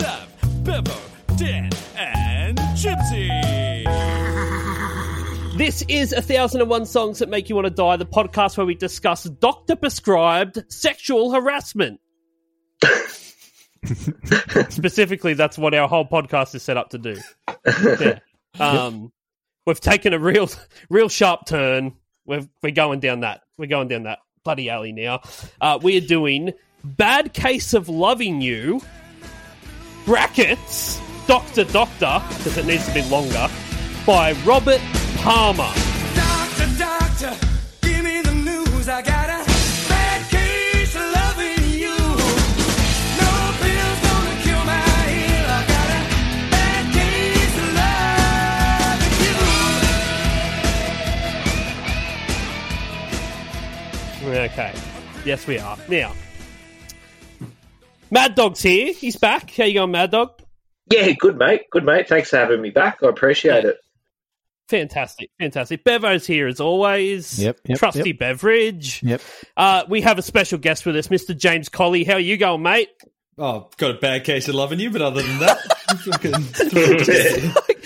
Zav, Bevo, Dan, and Gypsy. This is a thousand and one songs that make you want to die. The podcast where we discuss doctor prescribed sexual harassment. Specifically, that's what our whole podcast is set up to do. Yeah. Um, we've taken a real, real sharp turn. We're we're going down that. We're going down that bloody alley now. Uh, we are doing bad case of loving you. Brackets. Doctor Doctor because it needs to be longer. By Robert Palmer. Doctor, doctor, give me the news. I got a bad case of loving you. No pills gonna cure my ill. I got a bad case of loving you. Okay. Yes, we are. Now, Mad Dog's here. He's back. How you going, Mad Dog? Yeah, good mate. Good mate. Thanks for having me back. I appreciate it. Fantastic, fantastic. Bevo's here as always. Yep, yep, Trusty yep. beverage. Yep. Uh, we have a special guest with us, Mr. James Colley. How are you going, mate? Oh, got a bad case of loving you, but other than that, fucking-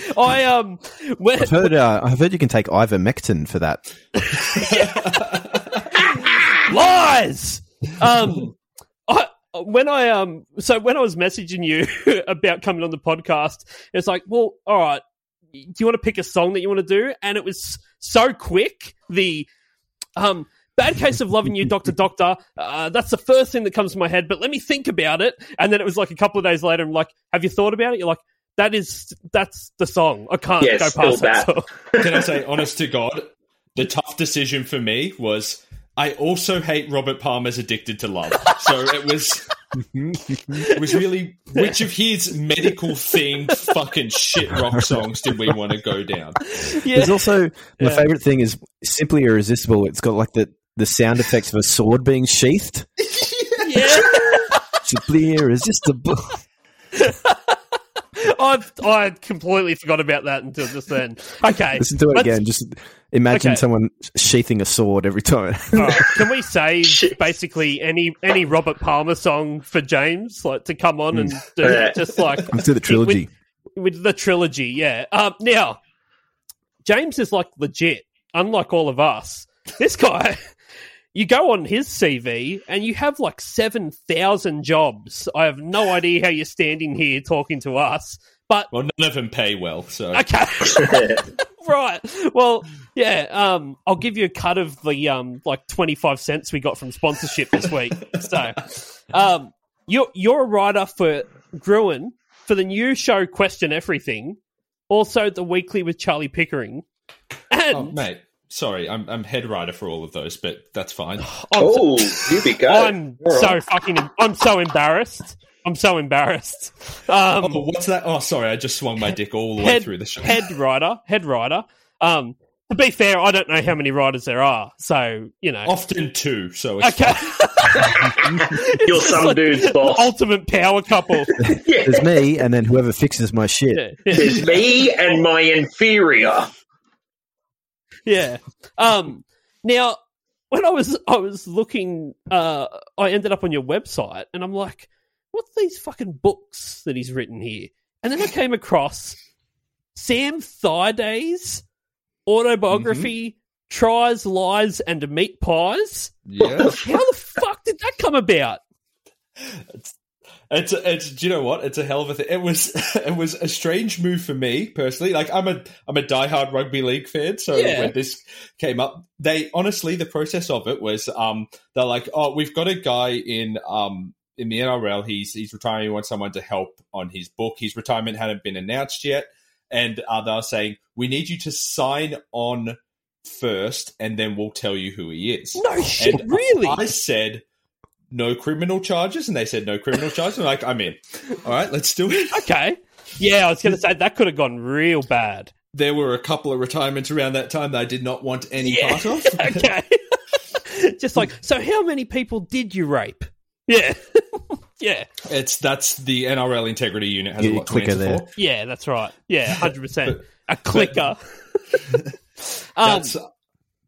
I um, when, I've heard, uh, I've heard you can take ivermectin for that. lies. Um, I when I um, so when I was messaging you about coming on the podcast, it's like, well, all right, do you want to pick a song that you want to do? And it was so quick. The um. Bad case of loving you, Doctor Doctor. Uh, that's the first thing that comes to my head. But let me think about it. And then it was like a couple of days later. I'm like, "Have you thought about it?" You're like, "That is that's the song. I can't Yes, go past that." bad. song." can I say, honest to God, the tough decision for me was I also hate Robert Palmer's "Addicted to Love," so it was it was really which of his medical themed fucking shit rock songs did we want to go down? Yeah. There's also my Yeah. favorite thing is simply irresistible. It's got like the the sound effects of a sword being sheathed. yeah. Simply irresistible. I I completely forgot about that until just then. Okay, Listen to it again. Just imagine Okay. someone sheathing a sword every time. all right, Can we save Shit. basically any any Robert Palmer song for James, like to come on and do Yeah. just like Let's do the trilogy. with, with the trilogy? Yeah. Um, now, James is like legit, unlike all of us. This guy. You go on his CV and you have like 7,000 jobs. I have no idea how you're standing here talking to us, but Well, none of them pay well, so okay. right. Well, yeah. Um, I'll give you a cut of the um, like twenty five cents we got from sponsorship this week. so, um, you're you're a writer for Gruen for the new show Question Everything, also the weekly with Charlie Pickering, and Oh, mate, sorry, I'm I'm head writer for all of those, but that's fine. I'm, so, Oh, you be go. I'm All so right. fucking I'm so embarrassed. I'm so embarrassed. Um, Oh, what's that? Oh, sorry, I just swung my dick all the way through the show. head writer, head writer. Um, to be fair, I don't know how many writers there are, so you know. Often two, so it's Okay, You're some dude's boss. ultimate power couple. Yeah. There's me, and then whoever fixes my shit. Yeah, yeah, There's me and my inferior. Yeah. Um, now, when I was I was looking, uh, I ended up on your website, and I'm like, "What's these fucking books that he's written here?" And then I came across Sam Thaiday's autobiography, "Tries, Lies, and Meat Pies." yeah. How the fuck did that come about? It's it's do you know what? It's a hell of a thing. It was it was a strange move for me personally. Like I'm a I'm a diehard rugby league fan, so Yeah. when this came up, they honestly the process of it was um they're like, oh, we've got a guy in um in the NRL. He's he's retiring. He wants someone to help on his book. His retirement hadn't been announced yet, and uh, they're saying we need you to sign on first, and then we'll tell you who he is. No shit, And really? I said, no criminal charges, and they said no criminal charges. I'm like, I'm in. All right, let's do it. Okay. Yeah, I was going to say that could have gone real bad. There were a couple of retirements around that time that I did not want any Yeah. part of. okay. Just like, so how many people did you rape? Yeah. yeah. It's that's the NRL integrity unit has Yeah, a lot clicker there. for. Yeah, that's right. Yeah, 100%. A clicker. um, That's,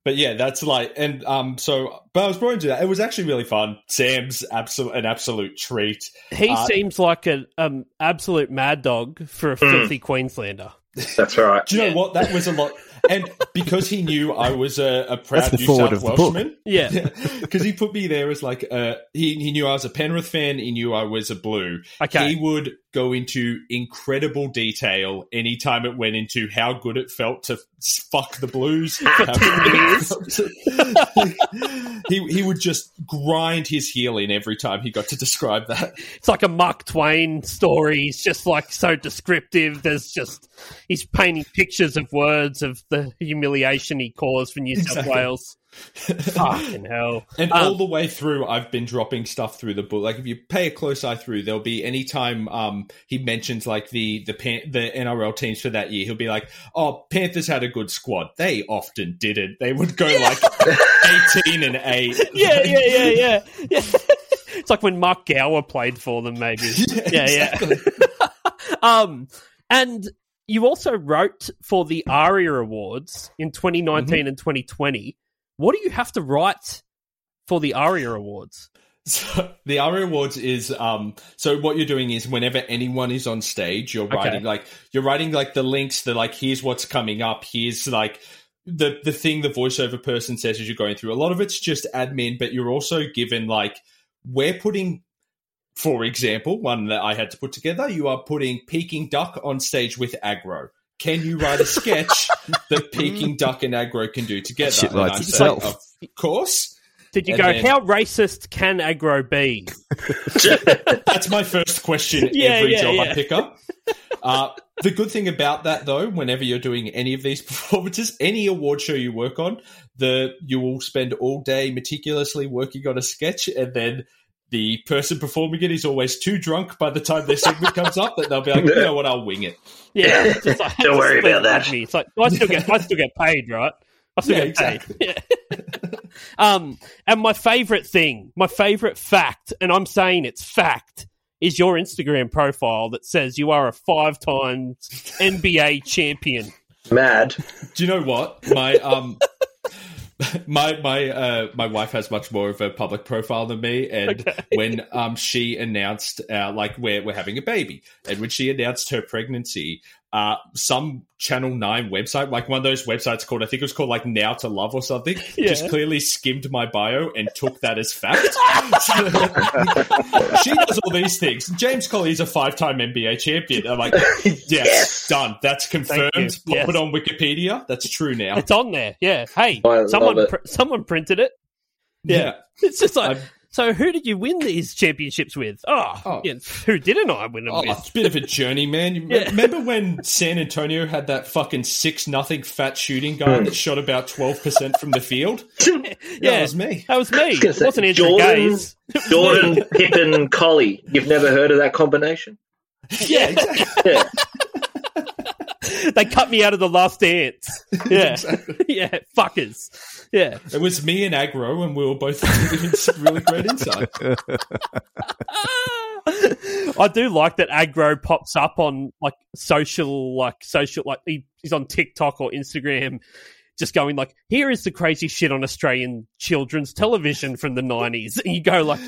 but yeah, that's like, and um, so, but I was brought into that. It was actually really fun. Sam's absolute an absolute treat. he uh, seems like an um, absolute mad dog for a filthy Queenslander. That's right. Do you Yeah. know what? That was a lot. And because he knew I was a, a proud New South of. Welshman, Yeah. because he put me there as like uh he he knew I was a Penrith fan. He knew I was a Blue. Okay. He would go into incredible detail anytime it went into how good it felt to s- fuck the Blues. How good it felt to- he he would just grind his heel in every time he got to describe that. It's like a Mark Twain story. He's just like so descriptive. There's just he's painting pictures of words of the humiliation he caused for New South Exactly. Wales. Fucking hell! And Um, all the way through, I've been dropping stuff through the book. Like if you pay a close eye through, there'll be any time um, he mentions like the the Pan- the NRL teams for that year, he'll be like, "Oh, Panthers had a good squad. They often didn't. They would go like eighteen and eight. Yeah, yeah, yeah, yeah. yeah. it's like when Mark Gower played for them, maybe. Yeah, yeah. um, and you also wrote for the ARIA Awards in 2019 and 2020. What do you have to write for the ARIA Awards? So the ARIA Awards is um so what you're doing is whenever anyone is on stage, you're Okay. writing like you're writing like the links, that like here's what's coming up, here's like the the thing the voiceover person says as you're going through. A lot of it's just admin, but you're also given like we're putting for example, one that I had to put together, you are putting Peking Duk on stage with Agro. Can you write a sketch that Peking Duk and Agro can do together? Shit And writes I said, itself. Of course. Did you And go, then- how racist can Agro be? That's my first question Yeah, every yeah, job yeah. I pick up. Uh, the good thing about that, though, whenever you're doing any of these performances, any award show you work on, the you will spend all day meticulously working on a sketch, and then the person performing it is always too drunk by the time their segment comes up that they'll be like, you know what, I'll wing it. Yeah, just like, Don't just worry about that. Me. It's like I still get I still get paid, right? I still Yeah, get paid. Yeah. um, and my favorite thing, my favorite fact, and I'm saying it's fact, is your Instagram profile that says you are a five times NBA champion. Mad. Do you know what my um. My my uh, my wife has much more of a public profile than me, and when um she announced uh, like we're we're having a baby, and when she announced her pregnancy, uh, some Channel Nine website, like one of those websites called I think it was called like Now to Love or something, Yeah. just clearly skimmed my bio and took that as fact. she does all these things. James Colley is a five time NBA champion. I'm like, yes, Yes. done. That's confirmed. you. Pop Yes. it on Wikipedia. That's true now. It's on there. Yeah. Hey, I someone pr- someone printed it. Yeah. It's just like. I'm- so, who did you win these championships with? Ah, oh, Oh. yeah, who didn't I win them Oh, with? it's a bit of a journey, man. You Yeah. Remember when San Antonio had that fucking six nothing fat shooting guy that hmm. shot about twelve percent from the field? Yeah, Yeah. that was me. That was me. gonna It say, wasn't Andrew Jordan- Gaze. Jordan, Pippen, Colley. You've never heard of that combination? Yeah, exactly. Yeah. they cut me out of the last dance. Yeah, yeah, fuckers. Yeah, It was me and Agro, and we were both giving some really great insight. I do like that Agro pops up on like social, like social, like he, he's on TikTok or Instagram, just going like, "Here is the crazy shit on Australian children's television from the '90s," and you go like,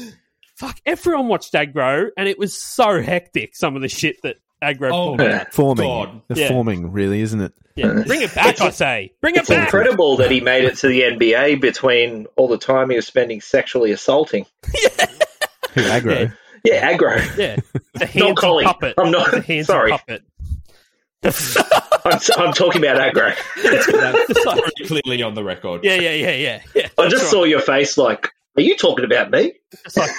"Fuck!" Everyone watched Agro, and it was so hectic. Some of the shit that Agro Oh, pulled yeah. out. Forming. God. They're Yeah. forming, really, isn't it? Yeah, bring it back, I say. Bring it It's back. incredible that he made it to the NBA between all the time he was spending sexually assaulting. Who Agro? Yeah, Agro. Yeah, the hands Not Colley. puppet. I'm not- the hands sorry. puppet. I'm, I'm talking about Agro. Just Very clearly on the record. yeah, yeah, yeah, yeah, yeah. I just saw your face like, are you talking about me? It's like,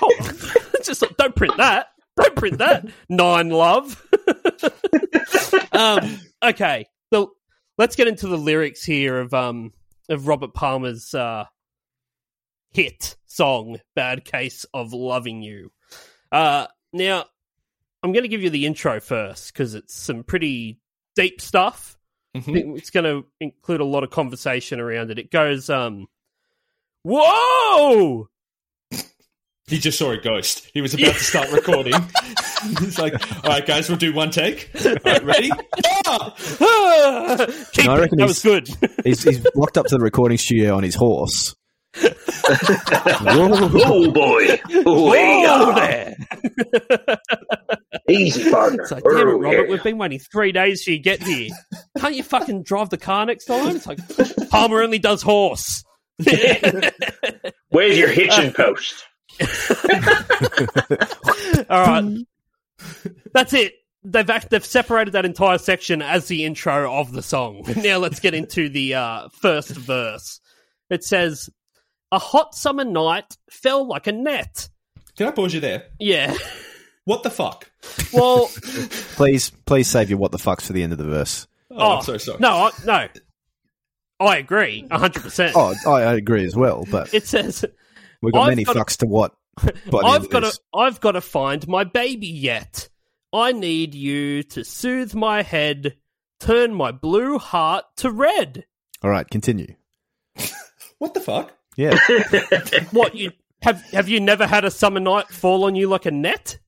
hold on. Oh. just like, don't print that. Don't print that. Nine love. um, okay, so let's get into the lyrics here of um of Robert Palmer's uh hit song, Bad Case of Loving You. Uh, now, I'm going to give you the intro first because it's some pretty deep stuff. I Mhm. It's going to include a lot of conversation around it. It goes, um, Whoa! He just saw a ghost. He was about to start recording. He's like, "All right, guys, we'll do one take. All right, ready? Ah! Keep No, I reckon That was good. He's, he's walked up to the recording studio on his horse. Whoa. Oh boy! Oh, hey, Whoa uh, there! easy partner. It's like, damn it, Robert, yeah. we've been waiting three days for you to get here. Can't you fucking drive the car next time? It's like, Palmer only does horse. Where's your hitching post? All right. That's it. They've act- they've separated that entire section as the intro of the song. Now let's get into the uh, first verse. It says, "A hot summer night fell like a net." Can I pause you there? Yeah. What the fuck? Well, Please, please save your what the fucks for the end of the verse. Oh, I'm so sorry. No, I, no. I agree, hundred percent. Oh, I, I agree as well, but It says, we've got I've many got fucks to what. by the I've of got to this. I've got to find my baby yet. I need you to soothe my head, turn my blue heart to red. All right, continue. What the fuck? Yeah. What you have have you never had a summer night fall on you like a net?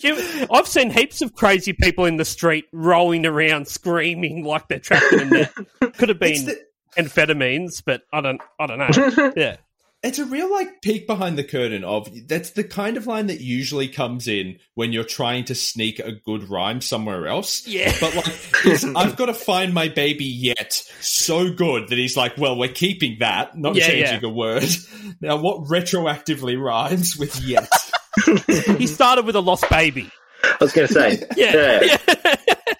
You- I've seen heaps of crazy people in the street rolling around screaming like they're trapped in a net. Could have It's, been the, amphetamines, but I don't I don't know. Yeah. it's a real like peek behind the curtain of that's the kind of line that usually comes in when you're trying to sneak a good rhyme somewhere else. Yeah. But like, I've got to find my baby yet so good that he's like, well, we're keeping that, not Yeah, changing yeah. a word. Now, what retroactively rhymes with yet? He started with a lost baby. I was going to say. Yeah.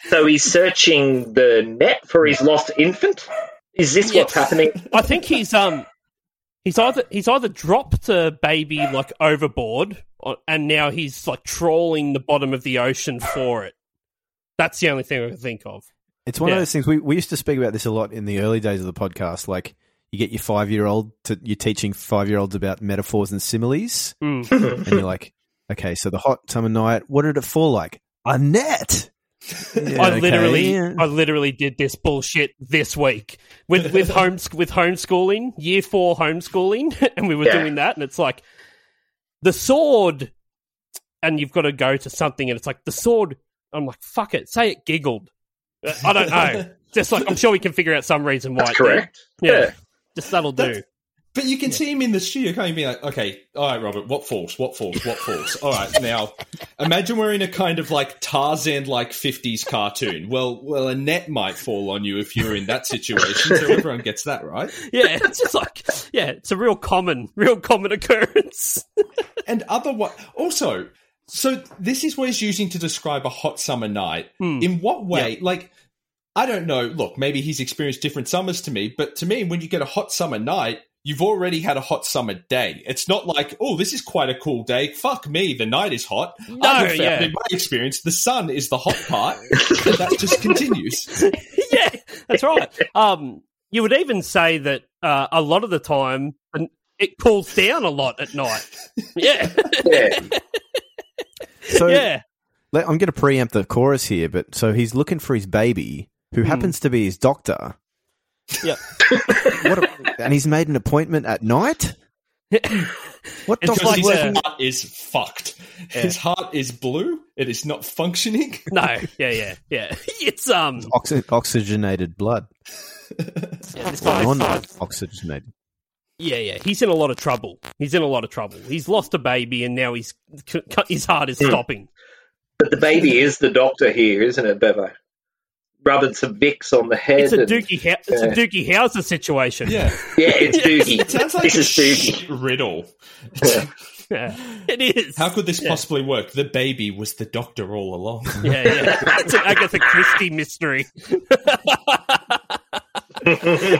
So he's searching the net for his lost infant. Is this what's happening? I think he's um he's either he's either dropped a baby like overboard or, and now he's like trawling the bottom of the ocean for it. That's the only thing I can think of. It's one Yeah. of those things we, we used to speak about this a lot in the early days of the podcast. Like you get your five year old to you're teaching five year olds about metaphors and similes, Mm. and you're like, okay, so the hot summer night, what did it fall like? A net. Yeah, I literally yeah. I literally did this bullshit this week with with home with homeschooling, year 4 homeschooling and we were Yeah. doing that and it's like the sword and you've got to go to something and it's like the sword I'm like fuck it, say it giggled. I don't know. Just like I'm sure we can figure out some reason why. That's did. correct. Yeah. Just that'll do. That's- But you can see him in the studio, can't of Be like, okay, all right, Robert, what falls? What falls? What falls? All right, now imagine we're in a kind of like Tarzan like 50s cartoon. Well, well, a net might fall on you if you're in that situation, so everyone gets that, right? Yeah, it's just like yeah, it's a real common, real common occurrence. And other what also, so this is what he's using to describe a hot summer night. Hmm. In what way? Like, I don't know. Look, maybe he's experienced different summers to me, but to me, when you get a hot summer night, you've already had a hot summer day. It's not like, oh, this is quite a cool day. Fuck me, the night is hot. No, found yeah. in my experience, the sun is the hot part, and that just continues. yeah, that's right. Um, you would even say that uh, a lot of the time it cools down a lot at night. Yeah, Yeah. So yeah, let- I'm going to preempt the chorus here, but so he's looking for his baby, who happens to be his doctor. Yeah. What? A, and he's made an appointment at night. What It's doctor's His working? heart is fucked. His heart is blue. It is not functioning. No, yeah, yeah, yeah. It's um, Oxy- oxygenated blood, yeah, this guy's- non-oxygenated. yeah, yeah. He's in a lot of trouble. He's in a lot of trouble. He's lost a baby, and now he's his heart is stopping. But the baby is the doctor here, isn't it, Bevo? Rubbing some Vicks on the head. It's a and- Dookie. Hou- it's a Dookie Howser situation. Yeah, Yeah, it's Doogie. it sounds like this a is Doogie. sh- riddle. Yeah, it is. How could this Yeah. possibly work? The baby was the doctor all along. Yeah, yeah. It's an Agatha Christie mystery.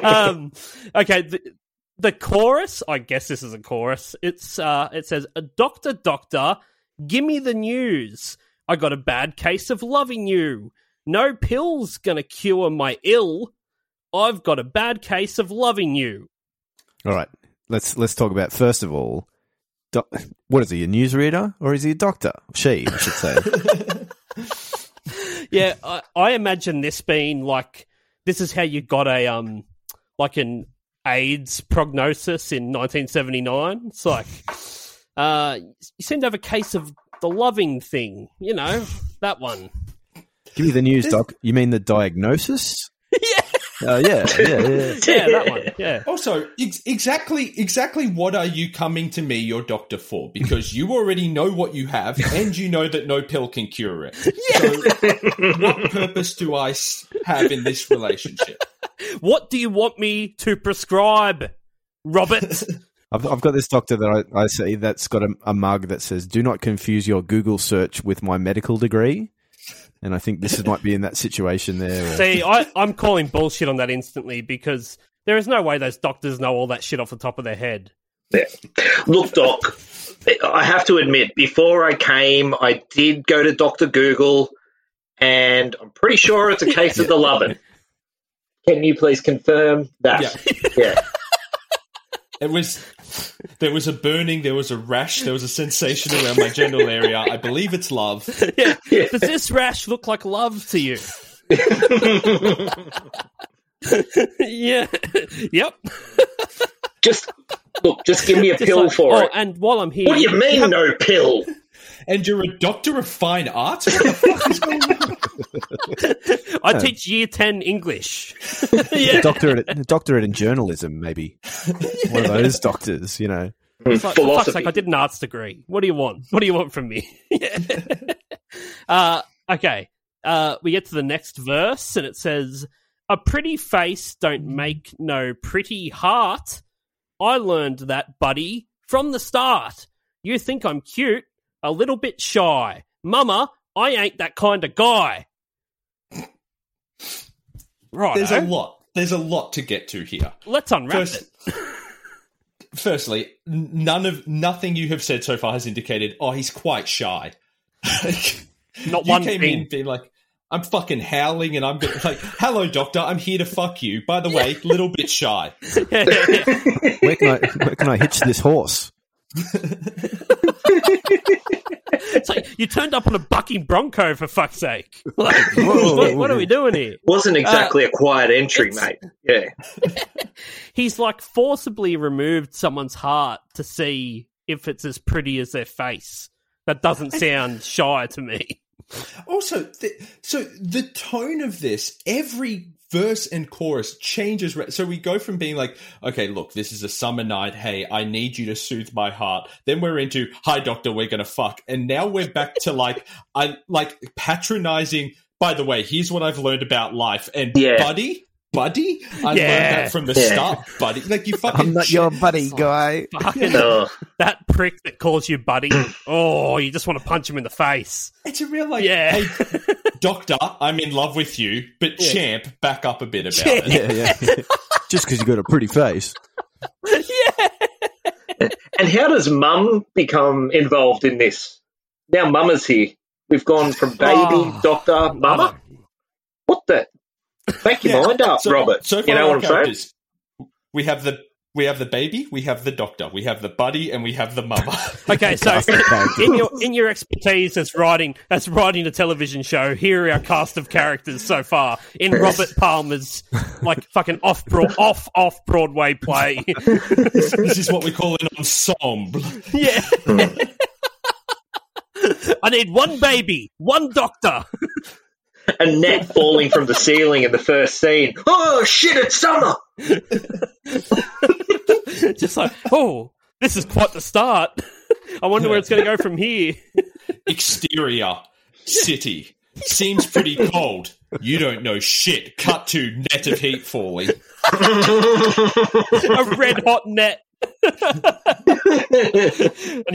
um, okay, the, the chorus. I guess this is a chorus. It's uh, it says, "A doctor, doctor, give me the news. I got a bad case of loving you. No pills gonna cure my ill. I've got a bad case of loving you. All right, let's let's talk about first of all. Do- what is he? A newsreader or is he a doctor? She, I should say. Yeah, I, I imagine this being like this is how you got a um like an AIDS prognosis in 1979. It's like uh you seem to have a case of the loving thing, you know, that one. Give me the news, doc. You mean the diagnosis? yeah. Uh, yeah, yeah, yeah. Yeah, that one. Yeah. Also, ex- exactly, exactly what are you coming to me, your doctor, for? Because you already know what you have, and you know that no pill can cure it. So, what purpose do I have in this relationship? What do you want me to prescribe, Robert? I've, I've got this doctor that I, I see that's got a, a mug that says, "Do not confuse your Google search with my medical degree." And I think this might be in that situation there. where- See, I, I'm calling bullshit on that instantly because there is no way those doctors know all that shit off the top of their head. Look, Doc, I have to admit, before I came, I did go to Dr. Google, and I'm pretty sure it's a case of the lovin'. Can you please confirm that? Yeah. It was there was a burning, there was a rash, there was a sensation around my genital area. I believe it's love. Yeah. Does this rash look like love to you? yeah. Yep. Just look, just give me a Just pill like- for oh, it. and while I'm here, What do you mean, have- no pill? And you're a doctor of fine arts? What the fuck is going on? I teach year ten English. yeah. doctorate, doctorate in journalism, maybe one of those doctors. You know, It's like, fuck's Philosophy. sake, I did an arts degree. What do you want? What do you want from me? Yeah. uh, okay. Uh, we get to the next verse, and it says, "A pretty face don't make no pretty heart." I learned that, buddy, from the start. You think I'm cute, a little bit shy, Mama. I ain't that kind of guy. Right. There's a lot. There's a lot to get to here. Let's unwrap First- it. Firstly, none of nothing you have said so far has indicated. Oh, he's quite shy. Not you one came thing. in being like, "I'm fucking howling," and I'm gonna, like, "Hello, doctor. I'm here to fuck you." By the way, little bit shy. where can I where can I hitch this horse? It's like you turned up on a bucking bronco for fuck's sake. Like, what, what are we doing here? Wasn't exactly a quiet entry, Uh, mate. Yeah. He's like forcibly removed someone's heart to see if it's as pretty as their face. That doesn't sound shy to me. Also, th- so the tone of this, every verse and chorus changes. Re- so we go from being like, okay, look, this is a summer night. Hey, I need you to soothe my heart. Then we're into, hi, doctor, we're gonna fuck. And now we're back to like, I like patronizing. By the way, here's what I've learned about life. And Yeah. buddy, buddy, I learned Yeah. that from the Yeah. start, buddy. Like you fucking. I'm not your buddy, guy. Fucking Ugh. that prick that calls you buddy. Oh, you just want to punch him in the face. It's a real like, Yeah. hey, doctor, I'm in love with you, but champ, back up a bit about Champ. it. Yeah, yeah. Just because you got a pretty face. Yeah. And how does mum become involved in this? Now mama's here. We've gone from baby, Oh, doctor, mama. What the? Make your Yeah. mind up, So, Robert. So you know what I'm saying? We have the we have the baby, we have the doctor, we have the buddy, and we have the mother. Okay, so Cast of characters. in your in your expertise as writing as writing a television show, here are our cast of characters so far in Robert Palmer's like fucking off broad off off Broadway play. this is what we call an ensemble. yeah. Hmm. I need one baby, one doctor. A net falling from the ceiling in the first scene. Oh shit! It's summer. Just like, oh, this is quite the start. I wonder where it's going to go from here. Exterior city seems pretty cold. You don't know shit. Cut to net of heat falling. A red hot net. and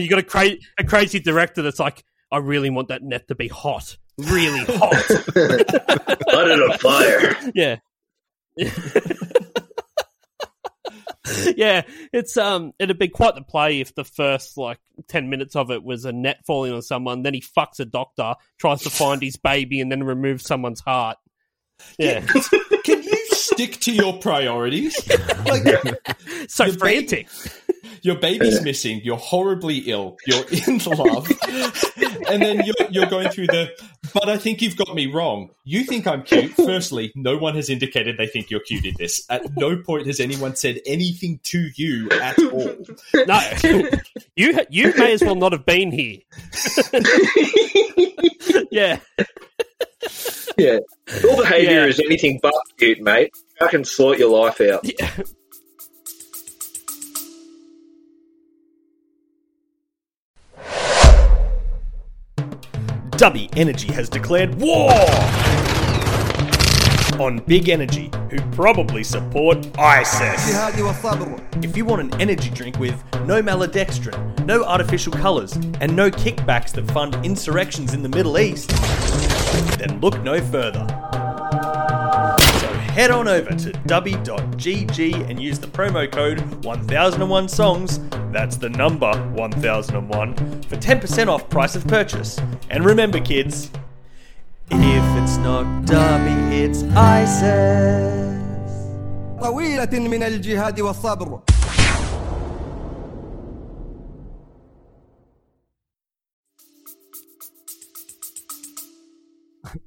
you got a, cra- a crazy director that's like, I really want that net to be hot, really hot. Light it on fire. yeah. yeah, it's um it'd be quite the play if the first like ten minutes of it was a net falling on someone, then he fucks a doctor, tries to find his baby, and then removes someone's heart. Yeah. Can you stick to your priorities. Like, So Your baby- frantic. Your baby's missing. You're horribly ill. You're in love, and then you're you're going through the. But I think you've got me wrong. You think I'm cute. Firstly, no one has indicated they think you're cute in this. At no point has anyone said anything to you at all. No, you you may as well not have been here. yeah, Yeah. Your behaviour Yeah. is anything but cute, mate. I can sort your life out. Dubby Energy has declared war on Big Energy, who probably support ISIS. If you want an energy drink with no maladextrin, no artificial colours, and no kickbacks that fund insurrections in the Middle East, then look no further So head on over to dubby.gg and use the promo code 1001 songs, that's the number 1001, for 10% off price of purchase. And remember kids, if it's not Dubby, it's ISIS. طويلة من الجهاد والصبر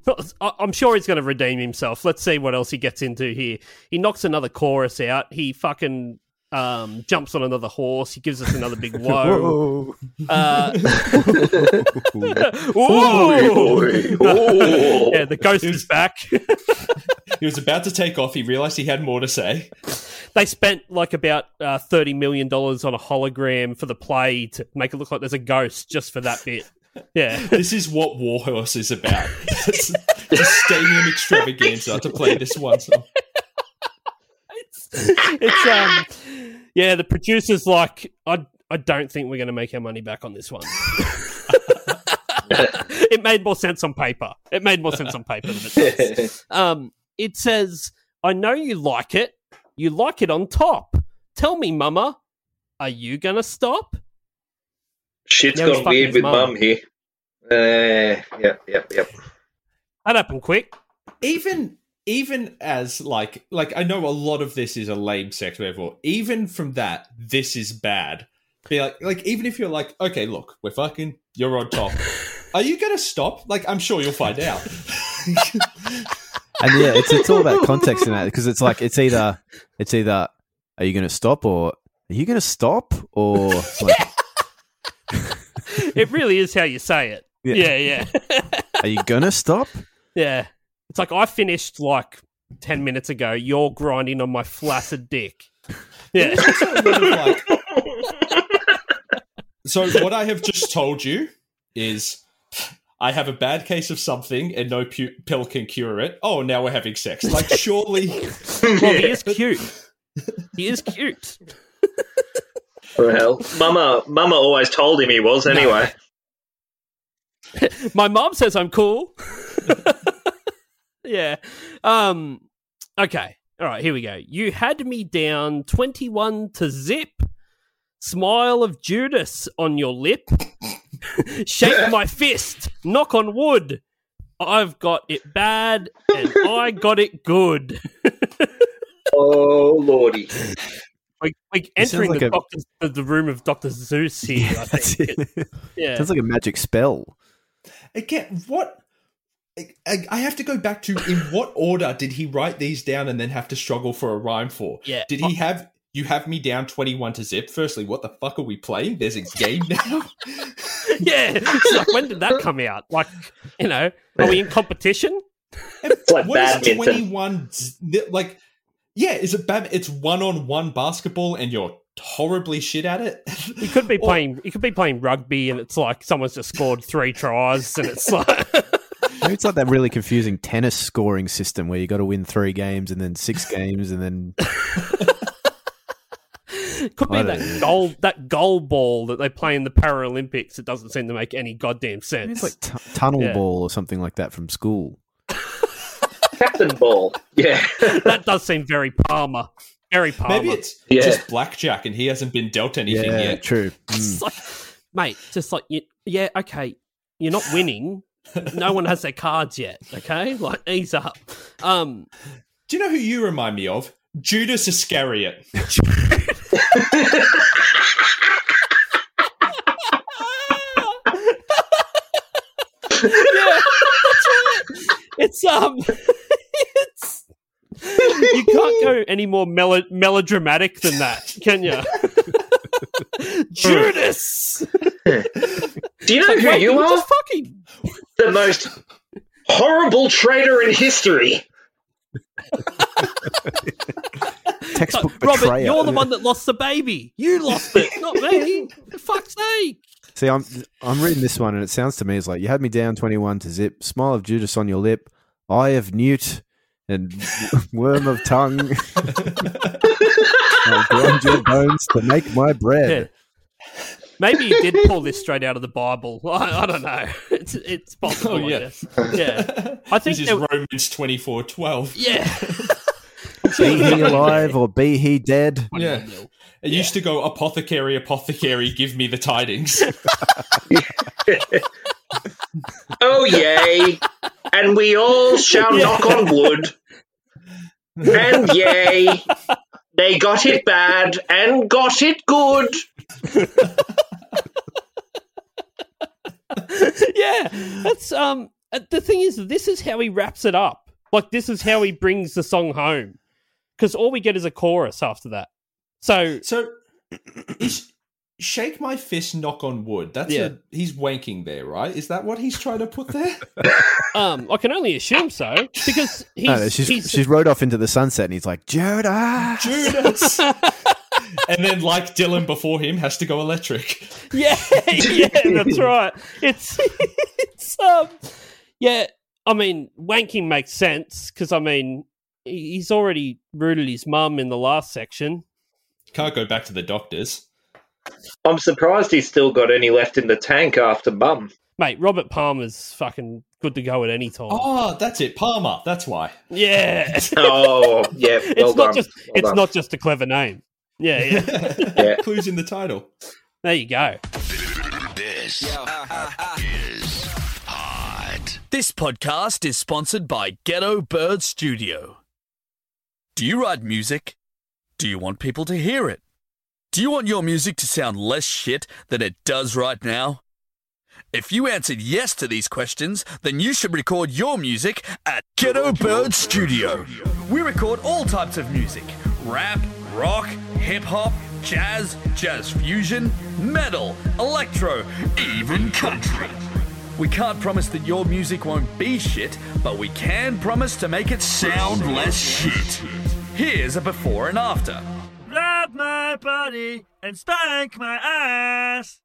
I'm sure he's going to redeem himself. Let's see what else he gets into here. He knocks another chorus out. He fucking um, jumps on another horse. He gives us another big whoa. Uh, whoa! yeah, the ghost is back. He was about to take off. He realized he had more to say. they spent like about uh, thirty million dollars on a hologram for the play to make it look like there's a ghost just for that bit. Yeah, This is what Warhorse is about. It's, it's a stadium extravaganza to play this one song. it's um, yeah. The producer's like, I I don't think we're going to make our money back on this one. it made more sense on paper. It made more sense on paper than it does. Um, it says, "I know you like it. You like it on top. Tell me, Mama, are you going to stop?" Shit's Yeah, he's gone weird with mum. mum here. Uh, yep, yep, yep. That happened quick. even even as like like I know a lot of this is a lame sex metaphor. Even from that, this is bad. Be like like even if you're like, okay, look, we're fucking, you're on top. Are you gonna stop? Like I'm sure you'll find out. And yeah, it's it's all about context in that because it's like it's either it's either are you going to stop or are you going to stop or like, It really is how you say it. Yeah. yeah. yeah. are you going to stop? Yeah. It's like I finished like 10 minutes ago. You're grinding on my flaccid dick. Yeah. So what I have just told you is I have a bad case of something and no pu- pill can cure it. Oh, now we're having sex. Like surely well, he is cute. He is cute. Well, Mama, Mama always told him he was anyway. My mom says I'm cool. yeah. Um okay. All right, here we go. You had me down 21 to zip. Smile of Judas on your lip. Shake my fist. Knock on wood. I've got it bad and I got it good. Oh lordy! Like, like entering like the, a- doctor's, the, the room of Doctor Zeus here. I That's think. it. yeah. Sounds like a magic spell. again what I, I have to go back to in what order did he write these down and then have to struggle for a rhyme for Yeah. did he have you have me down 21 to zip firstly what the fuck are we playing there's a game now yeah. It's like, when did that come out? Like, you know, are we in competition? It's like what is badminton. 21 like yeah is it bad it's one-on-one basketball and you're horribly shit at it You could be Or- playing. You could be playing rugby, and it's like someone's just scored three tries, and it's like, Maybe it's like that really confusing tennis scoring system where you got to win three games and then six games and then could be that don't know. goal that goal ball that they play in the Paralympics. It doesn't seem to make any goddamn sense. it's like t- tunnel Yeah. ball or something like that from school. Captain Ball. Yeah. that does seem very Palmer, very Palmer. maybe it's Yeah. just blackjack and he hasn't been dealt anything Yeah, yet true. Mm. It's like, mate, just like you, yeah, okay, you're not winning. No one has their cards yet. Okay, like ease up. Um, Do you know who you remind me of? Judas Iscariot. yeah, that's right. It's um, it's you can't go any more melo- melodramatic than that, can you? Judas. Do you know who Wait, you are? just fucking. The most horrible traitor in history. Textbook Robert, betrayer. you're the one that lost the baby. You lost it, not me. For fuck's sake. See, I'm I'm reading this one, and it sounds to me as like you had me down twenty one to zip, smile of Judas on your lip, eye of newt, and worm of tongue. I'll grind your bones to make my bread. Maybe he did pull this straight out of the Bible. I, I don't know. It's it's possible. Oh, I yeah. guess. Yeah. I think this is there- Romans twenty four twelve. Yeah. Be he alive or be he dead? Yeah. It used to go apothecary, apothecary, give me the tidings. Oh, yay. and we all shall knock on wood. And yay. They got it bad and got it good. yeah, that's um. uh, The thing is, this is how he wraps it up. Like this is how he brings the song home, because all we get is a chorus after that. So so, is shake my fist, knock on wood. That's Yeah. a, he's wanking there, right? Is that what he's trying to put there? um, I can only assume so because he's, No, no, she's he's she's rode off into the sunset, and he's like Judas. Judas. and then, like Dylan before him, has to go electric. yeah, yeah, that's right. It's it's um, yeah. I mean, wanking makes sense because I mean, he's already rooted his mum in the last section. Can't go back to the doctors. I'm surprised he's still got any left in the tank after Mum. Mate, Robert Palmer's fucking good to go at any time. Oh, that's it. Palmer. That's why. Yeah, Oh, yeah. Well it's done. not just Well it's done. not just a clever name. Yeah, yeah. Yeah. Clues in the title. there you go. This is hot. This podcast is sponsored by Ghetto Bird Studio. Do you write music? Do you want people to hear it? Do you want your music to sound less shit than it does right now? If you answered yes to these questions, then you should record your music at Ghetto Bird Studio. We record all types of music rap, rock, hip hop, jazz, jazz fusion, metal, electro, even country. We can't promise that your music won't be shit, but we can promise to make it sound less shit. Here's a before and after. Grab my body and spank my ass.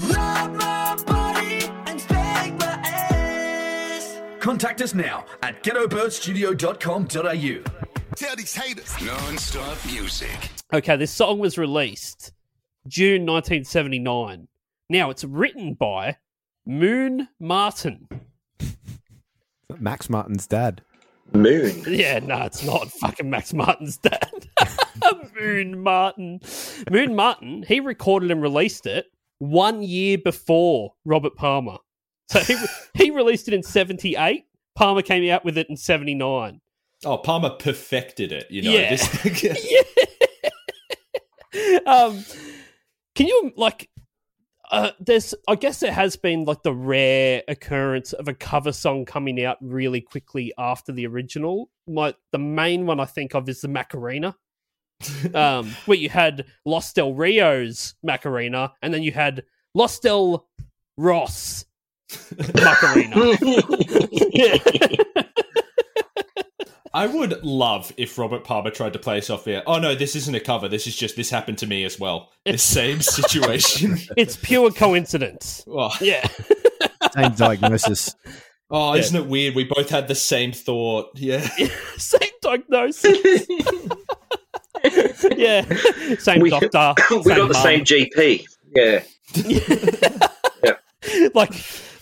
Love my buddy and spank my ass. Contact us now at ghettobirdstudio.com.au. Tell these haters. Non-stop music. Okay, this song was released June 1979. Now it's written by Moon Martin. Max Martin's dad. Moon. Yeah, no, it's not fucking Max Martin's dad. Moon Martin. Moon Martin, he recorded and released it one year before Robert Palmer. So he, he released it in 78. Palmer came out with it in 79. Oh, Palmer perfected it. You know, Yeah. this, um, can you like? Uh, there's, I guess, there has been like the rare occurrence of a cover song coming out really quickly after the original. Like the main one I think of is the Macarena, um, where you had Los Del Rio's Macarena, and then you had Los Del Ross Macarena. yeah. I would love if Robert Palmer tried to play us off here. Oh no, this isn't a cover. This is just this happened to me as well. The same situation. It's pure coincidence. oh, Yeah. Same diagnosis. oh, isn't it weird? We both had the same thought. Yeah. Same diagnosis. Yeah. Same We- doctor. we got the mum. same GP. Yeah. yeah. like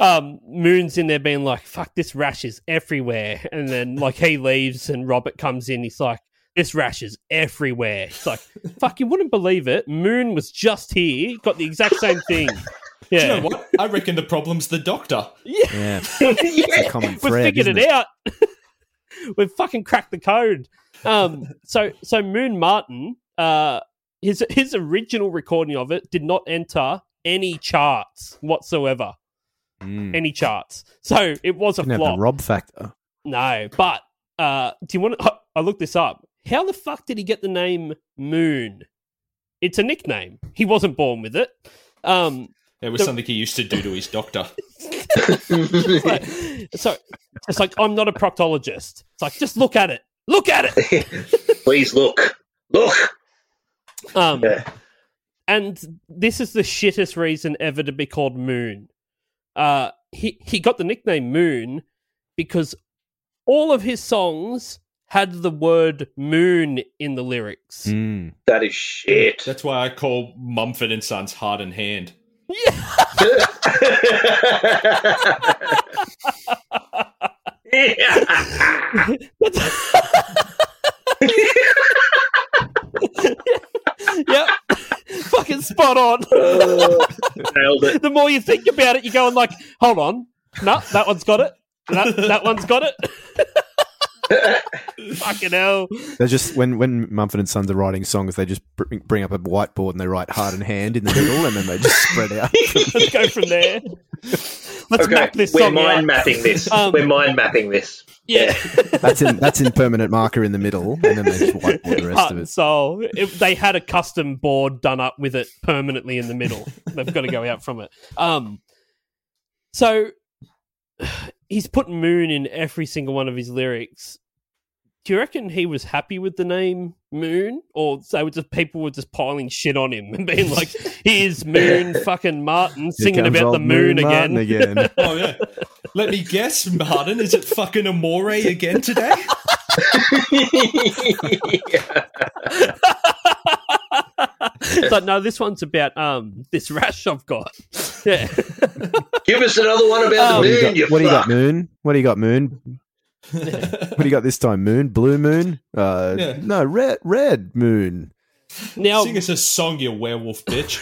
um moon's in there being like fuck this rash is everywhere and then like he leaves and robert comes in he's like this rash is everywhere it's like fuck you wouldn't believe it moon was just here got the exact same thing Do yeah you know what? I reckon the problem's the doctor. Yeah, it's a common we thread. figured isn't it, out we've fucking cracked the code. Um, so so Moon Martin, uh, his his original recording of it did not enter any charts whatsoever. Mm. Any charts. So it was a Didn't have flop. the Rob factor. No, but uh, do you want? To, I looked this up. How the fuck did he get the name Moon? It's a nickname. He wasn't born with it. Um, It was So- something he used to do to his doctor. like- so it's like I'm not a proctologist. It's like just look at it. Look at it. Please look. Look. Um, Yeah. and this is the shittest reason ever to be called Moon. Uh, he he got the nickname Moon because all of his songs had the word moon in the lyrics. Mm. That is shit. That's why I call Mumford and Sons Heart and Hand. yep, fucking spot on. Nailed it. the more you think about it, you're going like, hold on, no, that one's got it. No, that one's got it. Fucking hell. They just when when Mumford and Sons are writing songs, they just br- bring up a whiteboard and they write heart and hand in the middle, and then they just spread out. Let's go from there. Let's Okay, map this we're song mind out. mapping this. Um, we're mind mapping this. Yeah. That's in that's in permanent marker in the middle, and then they just whiteboard the rest Heart of it. So If they had a custom board done up with it permanently in the middle. They've got to go out from it. Um, so he's put moon in every single one of his lyrics. Do you reckon he was happy with the name Moon, or they were just people were just piling shit on him and being like, "Here's Moon, fucking Martin, Here singing about the moon, Martin again." again. Oh yeah. Let me guess, Martin. Is it fucking Amore again today? but no, this one's about um this rash I've got. Yeah. Give us another one about Um, the What do you moon, got, you what do you got. Moon? What do you got, Moon? What do you got this time, Moon? Blue Moon? Uh, Yeah. No, red, red Moon. Now, Sing us a song, you werewolf bitch.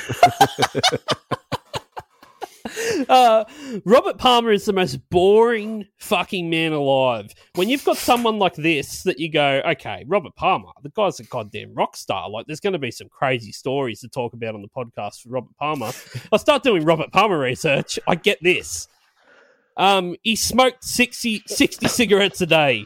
uh, Robert Palmer is the most boring fucking man alive. When you've got someone like this that you go, okay, Robert Palmer, the guy's a goddamn rock star. Like, there's going to be some crazy stories to talk about on the podcast for Robert Palmer. I start doing Robert Palmer research. I get this. Um, he smoked 60, 60 cigarettes a day.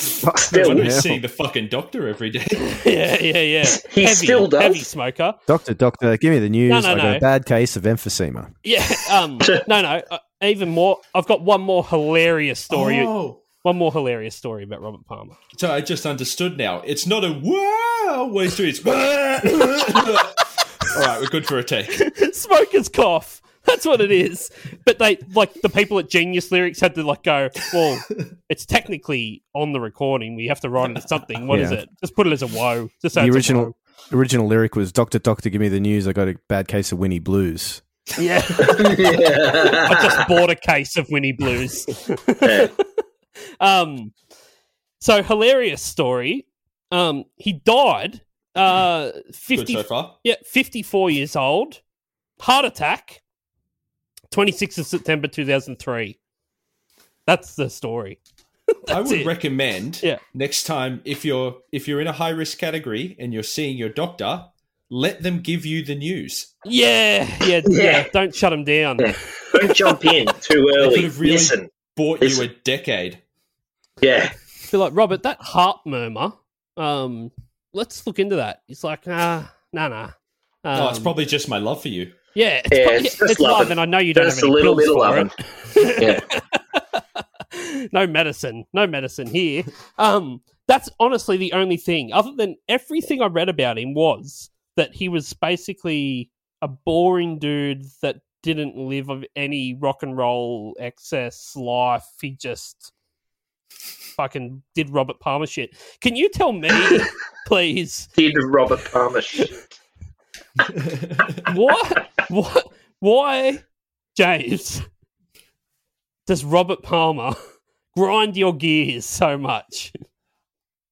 Still, When we hell. see the fucking doctor every day. Yeah, yeah, yeah. He heavy, still does. heavy smoker. Doctor, doctor, give me the news. No, no, I got no. a bad case of emphysema. Yeah. Um. no, no. Uh, even more. I've got one more hilarious story. Oh. One more hilarious story about Robert Palmer. So I just understood now. It's not a wow what he's doing. It's All right, we're good for a take. Smoker's cough. That's what it is. But they like the people at Genius Lyrics had to like go. Well, it's technically on the recording. We have to write it as something. What is Yeah. it? Just put it as a woe. Just the original woe. original lyric was "Doctor, doctor, give me the news. I got a bad case of Winnie Blues." Yeah. yeah. I just bought a case of Winnie Blues. um, so hilarious story. Um, he died. Uh, Good fifty. so far. Yeah, fifty-four years old. Heart attack. Twenty-sixth of September two thousand three. That's the story. I would it. recommend Yeah. next time if you're if you're in a high risk category and you're seeing your doctor, let them give you the news. Yeah, yeah, yeah. Yeah. Don't shut them down. Yeah. Don't jump in too They early. could have really Listen. bought you a decade. Yeah. Be like Robert. That heart murmur. Um, let's look into that. He's like, ah, nah, nah. oh, it's Um, probably just my love for you. Yeah, it's, Yeah, pro- it's it's love, and I know you don't Just have a any little pills bit of for it. Yeah. no medicine, no medicine here. Um, that's honestly the only thing. Other than everything I read about him was that he was basically a boring dude that didn't live of any rock and roll excess life. He just fucking did Robert Palmer shit. Can you tell me, please, Did Robert Palmer shit. what, what, why, James, does Robert Palmer grind your gears so much?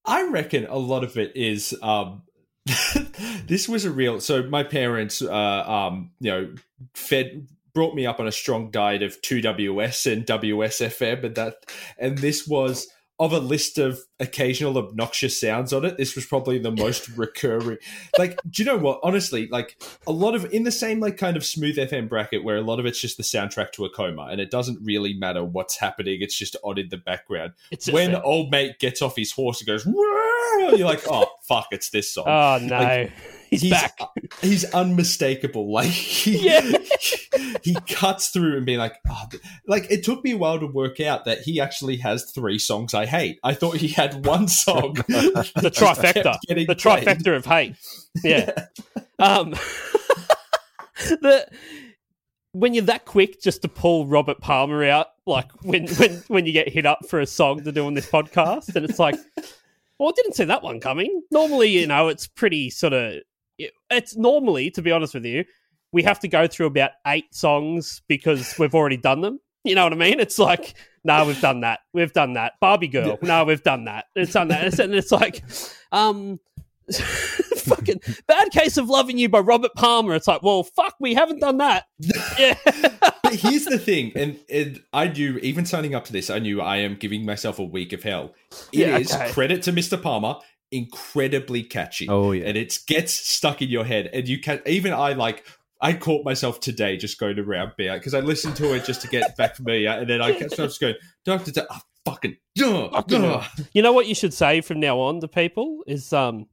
I reckon a lot of it is um this was a real so my parents uh um you know fed brought me up on a strong diet of 2WS and WSFM and that and this was of a list of occasional obnoxious sounds on it, this was probably the most recurring. Like, do you know what? Honestly, like a lot of in the same like kind of smooth FM bracket where a lot of it's just the soundtrack to a coma, and it doesn't really matter what's happening. It's just on in the background. It's when old mate gets off his horse and goes, "Whoa," you're like, oh fuck, it's this song. Oh no, Like, he's, back. He's unmistakable. Like he, Yeah. he cuts through and being like, oh, like it took me a while to work out that he actually has three songs I hate. I thought he had one song, the trifecta, the played. trifecta of hate. Yeah. Um, the when you're that quick just to pull Robert Palmer out, like when when when you get hit up for a song to do on this podcast, and it's like, well, I didn't see that one coming. Normally, you know, it's pretty sort of. It's normally, to be honest with you, we have to go through about eight songs because we've already done them. You know what I mean? It's like, no, we've done that. We've done that. Barbie girl. No, we've done that. It's done that. And it's like, um, fucking bad case of loving you by Robert Palmer. It's like, well, fuck, we haven't done that. Yeah. but here's the thing, and, and I knew even signing up to this, I knew I am giving myself a week of hell. It is Yeah, okay. credit to Mr. Palmer, incredibly catchy. Oh, yeah. and it gets stuck in your head, and you can even I like. I caught myself today just going around being because I listened to it just to get back familiar, and then I kept just going, Doctor, oh, fucking, duh, Fucking. You know what you should say from now on to people is um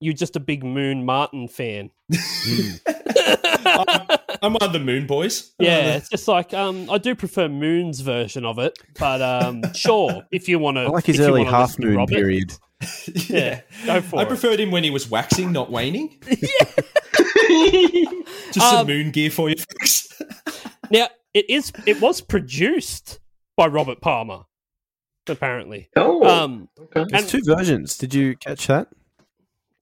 you're just a big Moon Martin fan. I'm, I'm one of the Moon Boys. I'm Yeah, the- it's just like um I do prefer Moon's version of it, but um sure, if you want to I like his if early half moon Robert, period. Yeah, go for I it. preferred him when he was waxing, not waning. yeah. Just Um, some moon gear for you folks. Now, it is it was produced by Robert Palmer, apparently. Oh, Um okay. There's two versions. Did you catch that?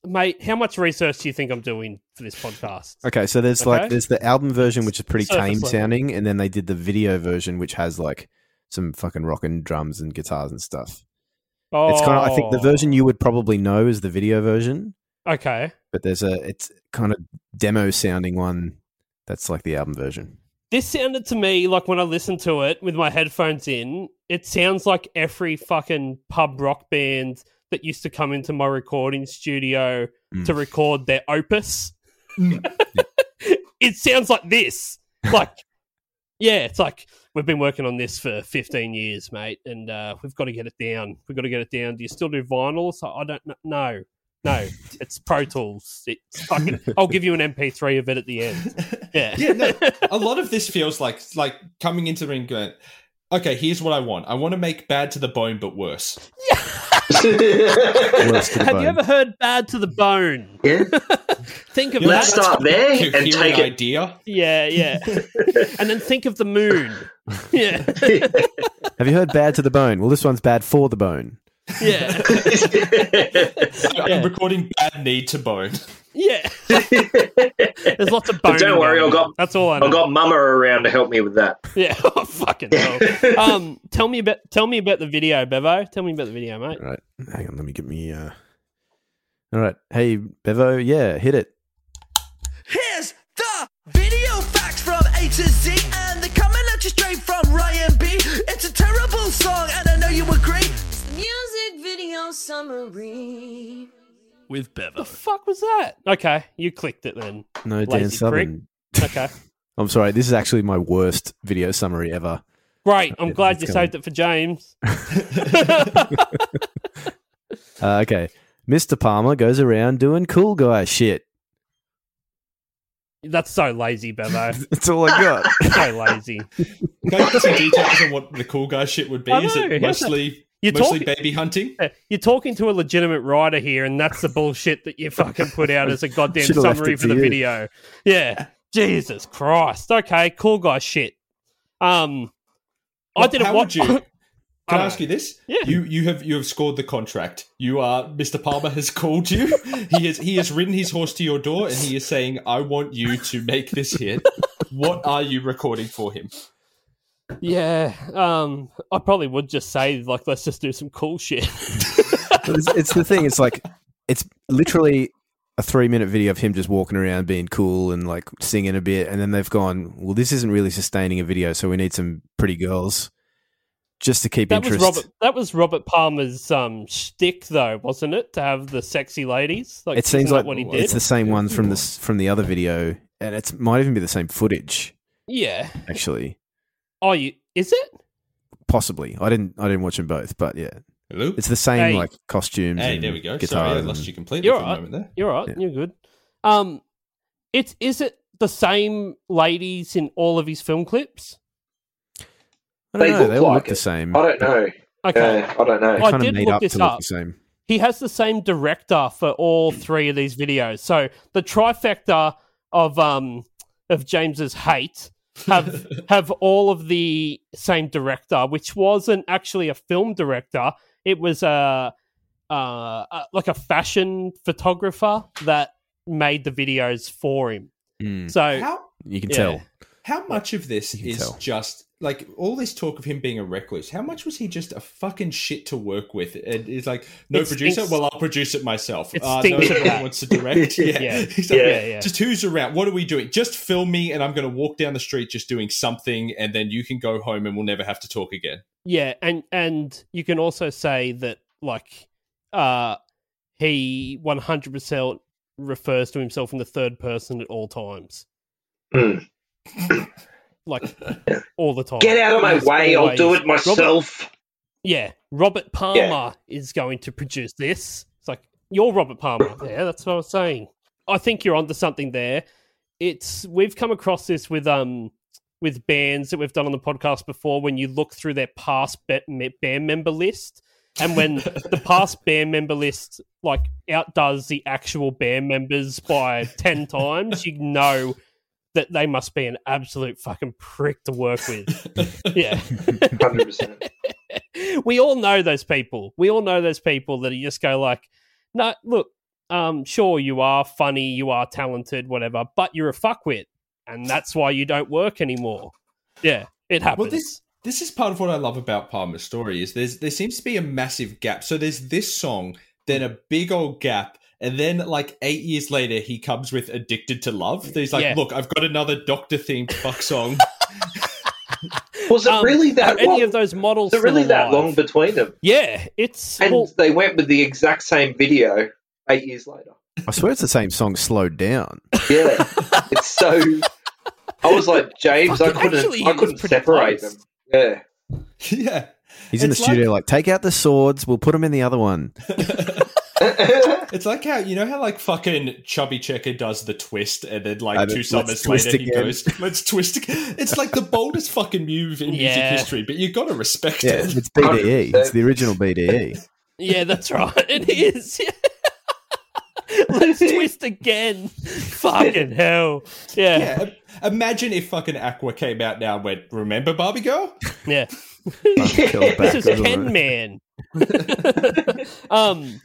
mate, how much research do you think I'm doing for this podcast? Okay, so there's Okay. like there's the album version which is pretty Surface tame level. sounding, and then they did the video version which has like some fucking rockin' drums and guitars and stuff. Oh, It's kind of I think the version you would probably know is the video version, Okay. but there's a it's kind of demo sounding one that's like the album version. This sounded to me like when I listened to it with my headphones in, it sounds like every fucking pub rock band that used to come into my recording studio Mm. to record their opus. it sounds like this. Like, yeah, it's like we've been working on this for 15 years, mate, and uh, we've got to get it down. We've got to get it down. Do you still do vinyl? So I don't know. No, no, it's Pro Tools. It's fucking. I'll give you an MP3 of it at the end. Yeah, yeah, no, a lot of this feels like like coming into the ring going, okay, here's what I want. I want to make bad to the bone, but worse. The Have bone. you ever heard "Bad to the Bone"? yeah. Think of Let's that. start there and Coherent take it. idea. Yeah, yeah. and then think of the moon. Yeah, Have you heard "Bad to the Bone"? Well, this one's bad for the bone. yeah, I'm recording bad knee to bone. yeah. There's lots of bone. don't worry, I've got- That's all I know. I've got Mama around to help me with that. Yeah, oh, fucking hell. Um, tell me about tell me about the video, Bevo. Tell me about the video, mate. All right, hang on, let me get me. Uh... All right, hey Bevo, yeah, hit it. Here's the video facts from A to Z, and they're coming at you straight from Ryan B. It's a terrible song, and I know you agree. Music video summary. With Bevo. The fuck was that? Okay, you clicked it then. No, Dan Lazy Southern. Okay, I'm sorry, this is actually my worst video summary ever. great. I'm It- glad you coming. saved it for James. Uh, okay, Mr. Palmer goes around doing cool guy shit. That's so lazy, Bevo. That's all I got. so lazy. Can I get some details on what the cool guy shit would be? I Is know, it mostly You're mostly talking- baby hunting? You're talking to a legitimate writer here, and that's the bullshit that you fucking put out as a goddamn summary for the you. video. Yeah, Jesus Christ. Okay, cool guy shit. Um, I didn't how watch. would you? Can I, don't ask know. you this? Yeah. You you have you have scored the contract. You are Mr. Palmer has called you. he has he has ridden his horse to your door and he is saying, I want you to make this hit. what are you recording for him? Yeah, um, I probably would just say like, let's just do some cool shit. It's, it's the thing. It's like it's literally a three minute video of him just walking around being cool and like singing a bit, and then they've gone, "Well, this isn't really sustaining a video, so we need some pretty girls." just to keep That was interest. Robert. That was Robert Palmer's um shtick, though, wasn't it? To have the sexy ladies. Like, it seems like what he did. it's the same one from this from the other video, and it might even be the same footage. yeah. Actually, Oh, you is it? possibly. I didn't. I didn't watch them both, but yeah, Hello. it's the same Hey. like costumes. Hey, and there we go. Guitar Sorry, I and- lost you completely You're for a right. moment there. You're right. Yeah. You're good. Um, it's is it the same ladies in all of his film clips? I don't They know. look They all like look it. the same. I don't know. Okay. Yeah, I don't know. I kind of did made look up this to look up. the same. he has the same director for all three of these videos. So the trifecta of um of James's hate have have all of the same director, which wasn't actually a film director. It was a uh, uh like a fashion photographer that made the videos for him. Mm, So How you can yeah. tell. how much of this is tell. just like all this talk of him being a recluse? How much was he just a fucking shit to work with? And it's like, no It producer. stinks- Well, I'll produce it myself. It Uh, stinks no of one wants to direct. Yeah, Yeah. He's like, Yeah. yeah, yeah. Just who's around? What are we doing? Just film me, and I'm going to walk down the street just doing something, and then you can go home, and we'll never have to talk again. Yeah, and and you can also say that like uh he one hundred percent refers to himself in the third person at all times. Mm. Like all the time. Get out of my way. I'll do it myself. yeah, Robert Palmer is going to produce this. It's like you're Robert Palmer. Yeah, that's what I was saying. I think you're onto something there. It's we've come across this with um with bands that we've done on the podcast before. When you look through their past band member list, and when the past band member list like outdoes the actual band members by ten times, you know that they must be an absolute fucking prick to work with. yeah. 100%. we all know those people. We all know those people that just go like, no, look, um, sure you are funny, you are talented, whatever, but you're a fuckwit, and that's why you don't work anymore. Yeah, it happens. Well, this this is part of what I love about Palmer's story is there's there seems to be a massive gap. So there's this song, then a big old gap, and then like eight years later he comes with "Addicted to Love." He's like, Yeah. "Look, I've got another Doctor themed fuck song." Was it Um, really are that any long? of those models? Was it really still that alive? long between them? Yeah, it's And well, they went with the exact same video eight years later. I swear it's the same song slowed down. Yeah, it's so. I was like James. I couldn't. actually, I couldn't separate close. them. Yeah. yeah, He's in the It's studio, like, take out the swords. We'll put them in the other one. it's like how you know how like fucking Chubby Checker does the twist, and then like two summers twist later he again. goes, "Let's twist." Again. It's like the boldest fucking move in music history, but you got to respect Yeah, it. it's BDE. It's the original. BDE. yeah, that's right. It is. Let's twist again. Fucking hell. Yeah, Yeah, imagine if fucking Aqua came out now and went, "Remember Barbie Girl?" yeah. Killed back, this is wasn't Ken? Man. um,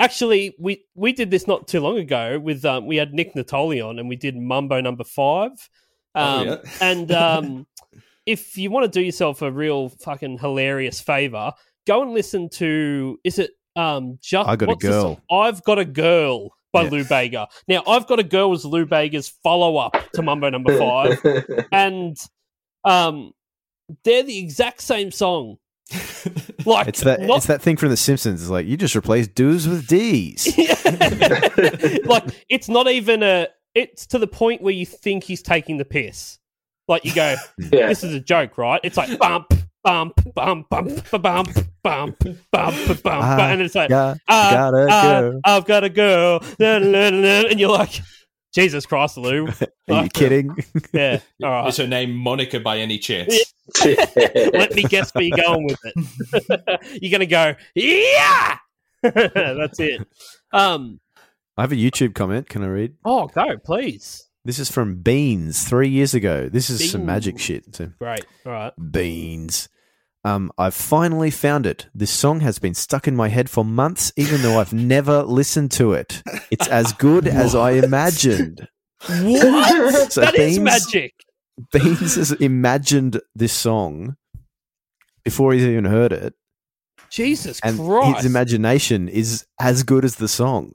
actually, we we did this not too long ago with um, we had Nick Natoli on, and we did Mambo Number Five. Oh, Um, yeah. and um, if you want to do yourself a real fucking hilarious favor, go and listen to is it um just I got a girl. I've got a girl by Yeah. Lou Bega. Now, I've got a girl was Lou Bega's follow up to Mambo Number Five and um, they're the exact same song. Like It's that not- it's that thing from The Simpsons. It's like you just replace do's with D's. like it's not even a. It's to the point where you think he's taking the piss. Like you go, Yeah. this is a joke, right? It's like bump, bump, bump, bump, bump, bump, bump, bump, bump, and it's like, got, uh, got a uh, girl. I've got a girl, and you're like, Jesus Christ, Lou. Are you kidding? Yeah, all right. Is her name Monica by any chance? Let me guess where you're going with it. you're gonna go, yeah. That's it. Um. I have a YouTube comment. Can I read? Oh, go please. This is from Beans three years ago. This is some magic shit. So, Great. All right. Beans. Um, I've finally found it. This song has been stuck in my head for months, even though I've never listened to it. It's as good as I imagined. What? So that is Beans- magic. Beans has imagined this song before he's even heard it, Jesus and Christ. his imagination is as good as the song.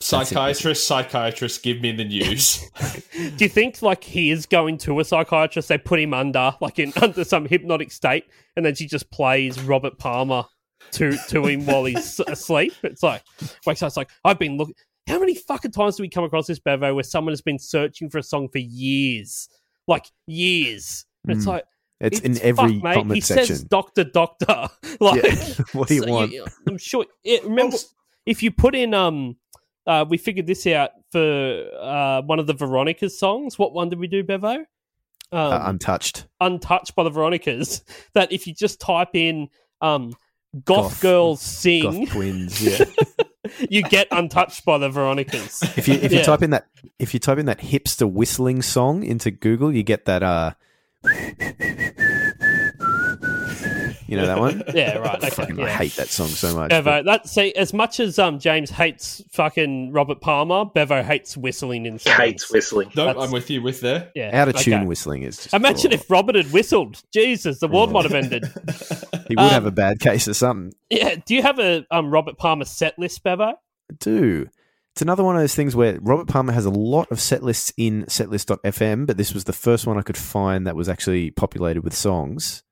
Psychiatrist, psychiatrist, give me the news. Do you think like he is going to a psychiatrist? They put him under like in under some hypnotic state, and then she just plays Robert Palmer to to him while he's asleep. It's like wakes up. It's like I've been looking. How many fucking times do we come across this Bevo where someone has been searching for a song for years, like years? And It's Mm. like It's in every fuck, mate. comment he section. says doctor doctor like Yeah. What do you so want? i'm sure yeah, remember if you put in um uh we figured this out for uh one of the veronicas songs what one did we do bevo um, Uh, untouched. untouched by the veronicas that if you just type in um goth, Goth- girls sing Goth twins. Yeah. you get untouched by the veronicas if you if you Yeah. type in that if you type in that hipster whistling song into Google, you get that. uh You know that one? yeah right okay Fucking, I hate that song so much. Bevo, that see as much as um James hates fucking Robert Palmer, Bevo hates whistling in songs. Hates whistling. no, That's- I'm with you with there. Yeah, Out of tune okay. whistling is. Just, Imagine if Robert had whistled. Jesus, the world might have ended. he would have um, a bad case of something. Yeah. Do you have a um Robert Palmer set list, Bevo? do. It's another one of those things where Robert Palmer has a lot of set lists in setlist.fm, but this was the first one I could find that was actually populated with songs.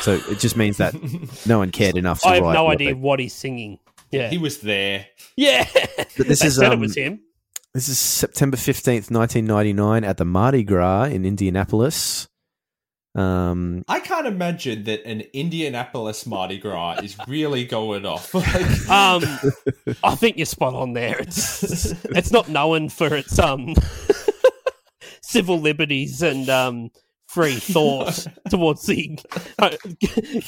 So it just means that no one cared enough to I have no idea they- what he's singing. Yeah. He was there. yeah. But this They is said um, it was him. This is September 15th, 1999 at the Mardi Gras in Indianapolis. Um, I can't imagine that an Indianapolis Mardi Gras is really going off. Like, Um I think you're spot on there. It's it's not known for its um civil liberties and um free thought towards the uh,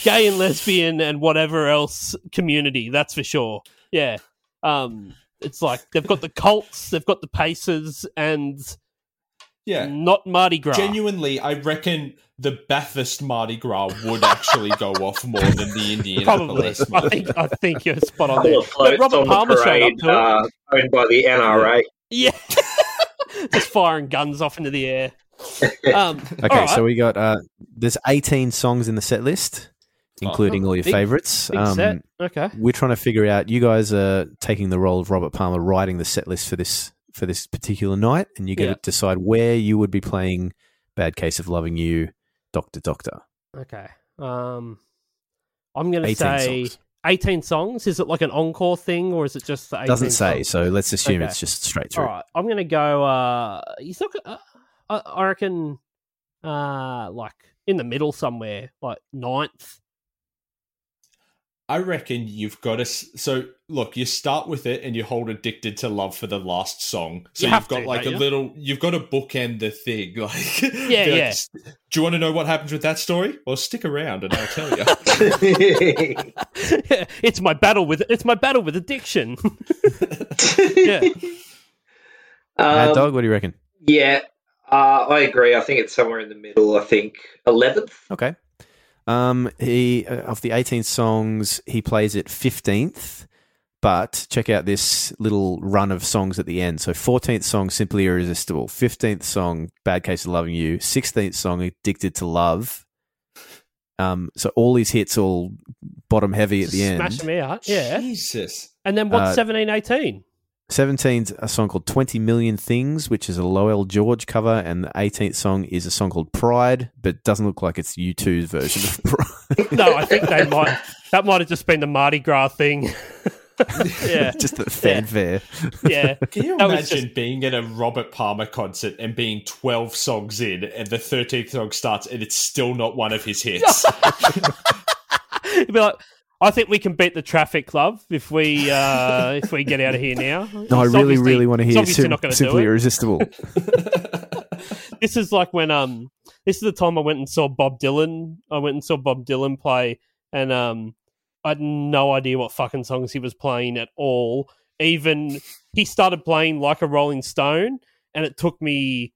gay and lesbian and whatever else community. That's for sure. Yeah. Um, it's like they've got the cults, they've got the paces, and yeah. not Mardi Gras. Genuinely, I reckon the Bathurst Mardi Gras would actually go off more than the Indian. Probably. I think I think you're spot on there. of floats Robert on Palmer the showed up parade, to it. uh, owned by the NRA. Yeah. Just firing guns off into the air. Um, okay, right. so we got uh, there's 18 songs in the set list, including all your Big- favorites. big set. Okay. We're trying to figure out. You guys are taking the role of Robert Palmer, writing the set list for this for this particular night, and you get Yeah. to decide where you would be playing "Bad Case of Loving You," Doctor Doctor. Okay. Um, I'm going to 18 say songs. 18 songs. Is it like an encore thing or is it just the 18 Doesn't say, songs? so let's assume Okay. it's just straight through. All right. I'm going to go. Uh, he's not. Uh, I, I reckon. Uh, like in the middle somewhere, like ninth. I reckon you've got to. So look, you start with it and you hold "Addicted to Love" for the last song. So You you have have got to, like a you? little. You've got to bookend the thing. Like, Yeah, be like, yeah. Do you want to know what happens with that story? Well, stick around and I'll tell you. it's my battle with it's my battle with addiction. yeah. Mad Um, Dog, what do you reckon? Yeah, uh, I agree. I think it's somewhere in the middle. I think eleventh. Okay. Um, he uh, of the 18 songs, he plays it 15th. But check out this little run of songs at the end. So 14th song, Simply Irresistible. 15th song, Bad Case of Loving You. 16th song, Addicted to Love. Um, so all these hits all bottom heavy at the Smash end. me out. Yeah. Jesus. And then what's Uh, 17, 18? 17's a song called 20 Million Things, which is a Lowell George cover, and the 18th song is a song called Pride, but doesn't look like it's U2's version of Pride. No, I think they might. That might have just been the Mardi Gras thing. yeah. Just the fanfare. Yeah. Can you That imagine just- being at a Robert Palmer concert and being 12 songs in and the 13th song starts and it's still not one of his hits? You'd be like, I think we can beat the traffic club if we uh, if we get out of here now. No, I really, really want to he's hear obviously Sim- not gonna do Simply it. Irresistible. this is like when um this is the time I went and saw Bob Dylan. I went and saw Bob Dylan play and um I had no idea what fucking songs he was playing at all. Even he started playing like a Rolling Stone and it took me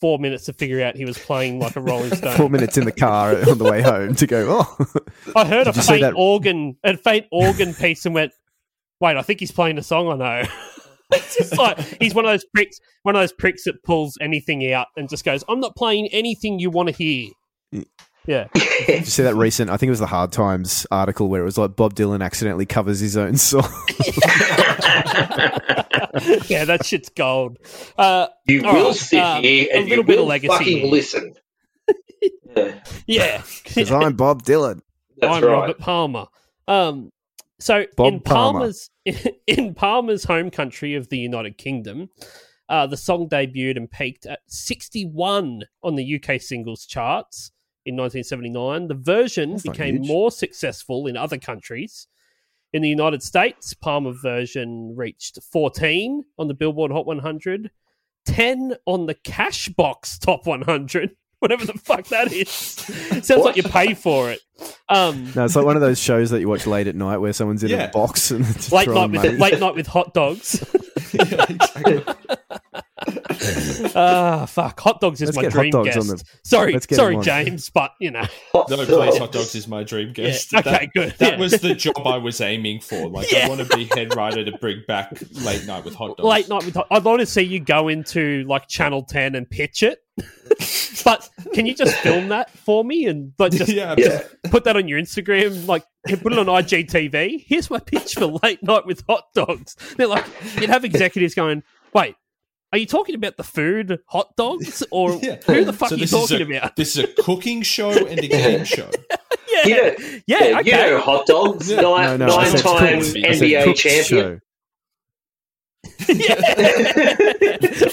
four minutes to figure out he was playing like a Rolling Stone. Four minutes in the car on the way home to go, oh. I heard a Did faint organ, a faint organ piece, and went, "Wait, I think he's playing a song I know." it's just like he's one of those pricks, one of those pricks that pulls anything out and just goes, "I'm not playing anything you want to hear." Yeah. Did you see that recent? I think it was the Hard Times article where it was like Bob Dylan accidentally covers his own song. yeah, that shit's gold. Uh, You will right, sit um, here a and you little bit of will legacy. fucking listen. Yeah, Yeah, Because I'm Bob Dylan. that's I'm right. Robert Palmer. Um, so Bob in Palmer. Palmer's in Palmer's home country of the United Kingdom, uh, the song debuted and peaked at 61 on the UK singles charts in 1979. The version That's became more successful in other countries. In the United States, Palmer version reached 14 on the Billboard Hot 100, 10 on the Cashbox Top 100. Whatever the fuck that is. Sounds like you pay for it. Um, No, it's like one of those shows that you watch late at night where someone's in Yeah. a box and just late night money. with late night with hot dogs. Yeah, exactly. Ah, fuck! Hot dogs is Let's my get hot dream dogs guest. on sorry, let's get sorry, him on. James, but you know, Hot No, dog. please, hot dogs is my dream guest. Yeah, okay, that, good, That yeah. was the job I was aiming for. Like, Yeah. I want to be head writer to bring back late night with hot dogs. late night with hot. I'd want to see you go into like Channel Ten and pitch it. but can you just film that for me and like just yeah, Yeah. put that on your Instagram? Like put it on IGTV. Here's my pitch for late night with hot dogs. They're like you'd have executives going, wait. Are you talking about the food, hot dogs, or Yeah. who the fuck So are you talking a, about? This is a cooking show and a game show. Yeah, You know, yeah, okay. you know hot dogs, Yeah. nine, No, no, I said nine-time cooked. I said NBA champion. show.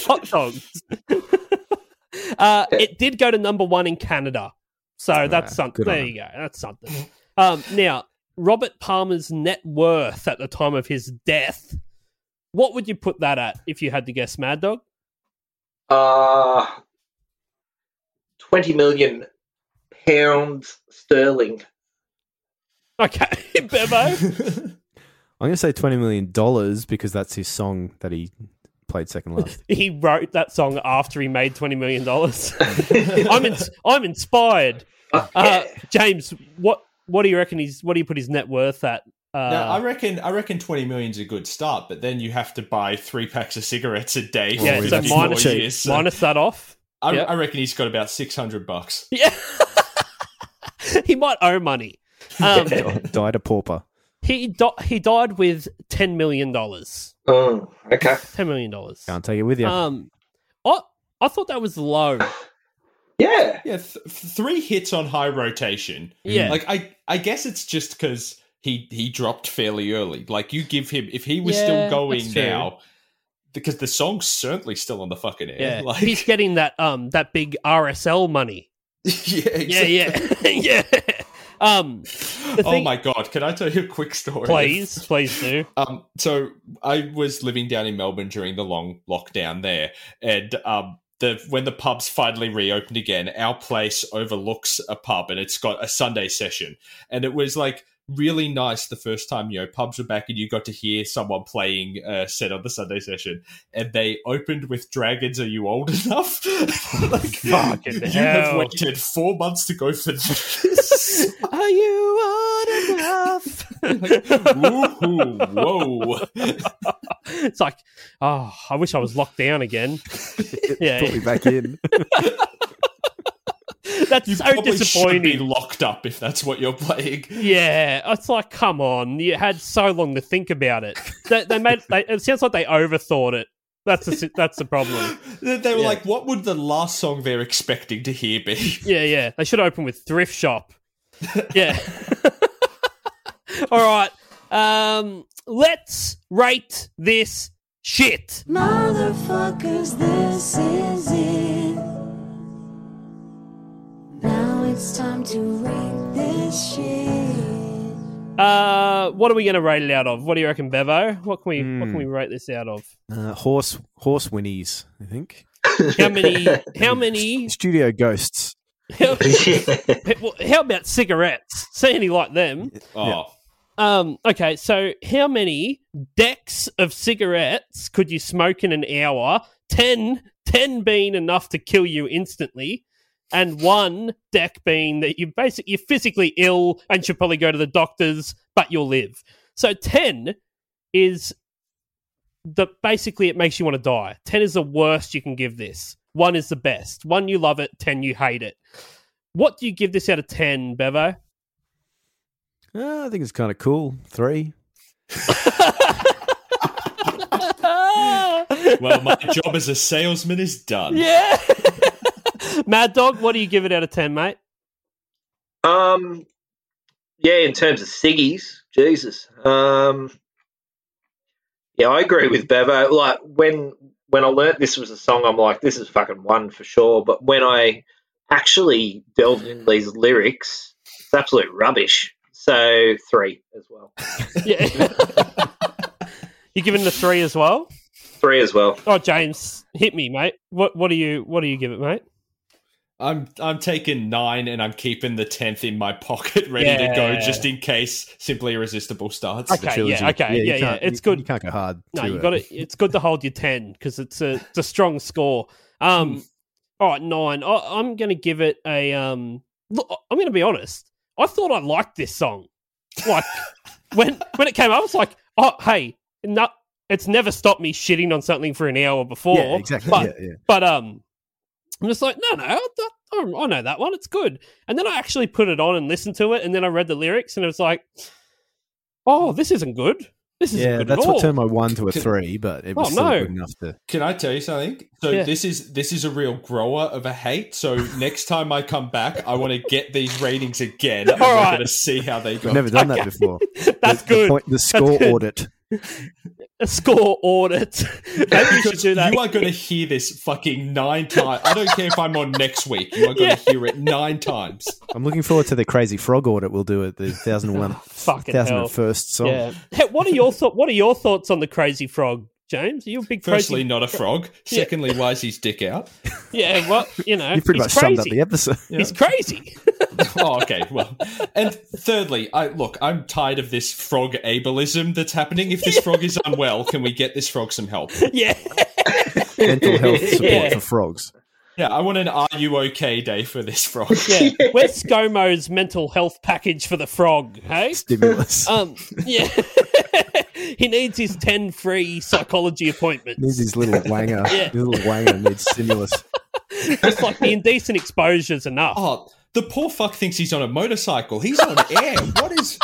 hot dogs. uh, it did go to number one in Canada, so that's something. There you go. That's something. Um, now, Robert Palmer's net worth at the time of his death. What would you put that at if you had to guess, Mad Dog? Uh, 20 million pounds sterling. Okay, Bevo. I'm going to say $20 million because that's his song that he played second last. he wrote that song after he made twenty million dollars. I'm ins- I'm inspired. Uh, James, what what do you reckon? He's what do you put his net worth at? Uh, Now, I reckon I reckon twenty million's a good start, but then you have to buy three packs of cigarettes a day. yeah, so minus, years. So minus that off. I, yeah. I reckon he's got about six hundred bucks. Yeah. he might owe money. Um, Died a pauper. He di- he died with ten million dollars. Oh, okay. Ten million dollars. Can't take it with you. Um, I I thought that was low. Yeah. Yeah, th- three hits on high rotation. Yeah. like I I guess it's just because he he dropped fairly early. Like you give him if he was Yeah, still going now, because the song's certainly still on the fucking air. Yeah, like he's getting that um that big RSL money. yeah, Yeah, yeah, yeah. Um, Oh thing- my god! Can I tell you a quick story? please, please do. Um, so I was living down in Melbourne during the long lockdown there, and um, the when the pubs finally reopened again, our place overlooks a pub, and it's got a Sunday session, and it was like really nice the first time you know pubs were back and you got to hear someone playing a set on the Sunday session, and they opened with "Dragons, are you old enough?" like, Fucking you have waited four months to go for this. Are you old enough? Woohoo, whoa. it's like, oh, I wish I was locked down again. yeah, Put me back in. that's You so probably should be disappointing. locked up if that's what you're playing. Yeah, it's like, come on, you had so long to think about it. They, they made. They, it sounds like they overthought it. That's the that's the problem. They, they were Yeah. like, what would the last song they're expecting to hear be? Yeah, yeah. They should open with thrift shop. Yeah. All right. Um, let's rate this shit. Motherfuckers, this is it. It's time to rate this shit. Uh, what are we going to rate it out of? What do you reckon, Bevo? What can we what can Hmm. we rate this out of? Uh, horse, horse whinnies, I think. How many? How many? Studio ghosts. How, well, how about cigarettes? See any like them? Oh, Um, okay, so how many decks of cigarettes could you smoke in an hour? 10, 10 being enough to kill you instantly, and one deck being that you basically you're physically ill and should probably go to the doctors, but you'll live. So ten is the basically it makes you want to die. Ten is the worst you can give this. One is the best. One you love it. Ten you hate it. what do you give this out of ten, Bevo? Uh, I think it's kind of cool. Three. Well, my job as a salesman is done. yeah. Mad Dog, what do you give it out of ten, mate? Um, yeah, in terms of Siggy's, Jesus. Um, yeah, I agree with Bevo. Like when when I learnt this was a song, I'm like, this is fucking one for sure. But when I actually delved into these lyrics, it's absolute rubbish. So three as well. Yeah. you giving the three as well? Three as well. Oh, James, hit me, mate. What what do you what do you give it, mate? I'm I'm taking nine and I'm keeping the tenth in my pocket, ready to go just in case Simply Irresistible starts. Okay, trilogy. yeah, okay, you yeah, yeah. It's you- good. You can't go hard. No, to you it. got it. It's good to hold your ten because it's a it's a strong score. Um, all right, nine. I, I'm going to give it a um. Look, I'm going to be honest. I thought I liked this song. Like when when it came up, I was like, oh, hey, no, it's never stopped me shitting on something for an hour before. Yeah, exactly. But yeah, yeah. but um, I'm just like, no, no, I, I, I know that one. It's good. And then I actually put it on and listened to it, and then I read the lyrics, and it was like, oh, this isn't good. This isn't Yeah, good that's at all. what turned my one to a Can- three, but it Oh, was still no. good enough to. Can I tell you something? So Yeah. this is this is a real grower of a hate. So next time I come back, I want to get these ratings again. and All we're right. going to see how they go. I've never done that before. That's the, good. The, point, the score good. audit. A score audit. Maybe you should do that. you are going to hear this fucking nine times. I don't care if I'm on next week. You are going Yeah. to hear it nine times. I'm looking forward to the crazy frog audit we'll do at the thousand and one, Fucking thousand hell. and first song. Yeah. Hey, what are your thought? What are your thoughts on the crazy frog, James? Are you a big Firstly, crazy? not a frog. Secondly, why is his dick out? Yeah. Well, you know, You pretty he's much crazy. summed up the episode. He's crazy. oh, okay. Well, and thirdly, I look. I'm tired of this frog ableism that's happening. If this frog is unwell, can we get this frog some help? yeah. Mental health support Yeah. for frogs. Yeah, I want an "Are you okay?" day for this frog. Yeah. Where's ScoMo's mental health package for the frog? Hey. Stimulus. Um. Yeah. He needs his ten free psychology appointments. needs his little wanger. Yeah. His little wanger needs stimulus. Just like the indecent exposure's enough. Oh, the poor fuck thinks he's on a motorcycle. He's on air. What is?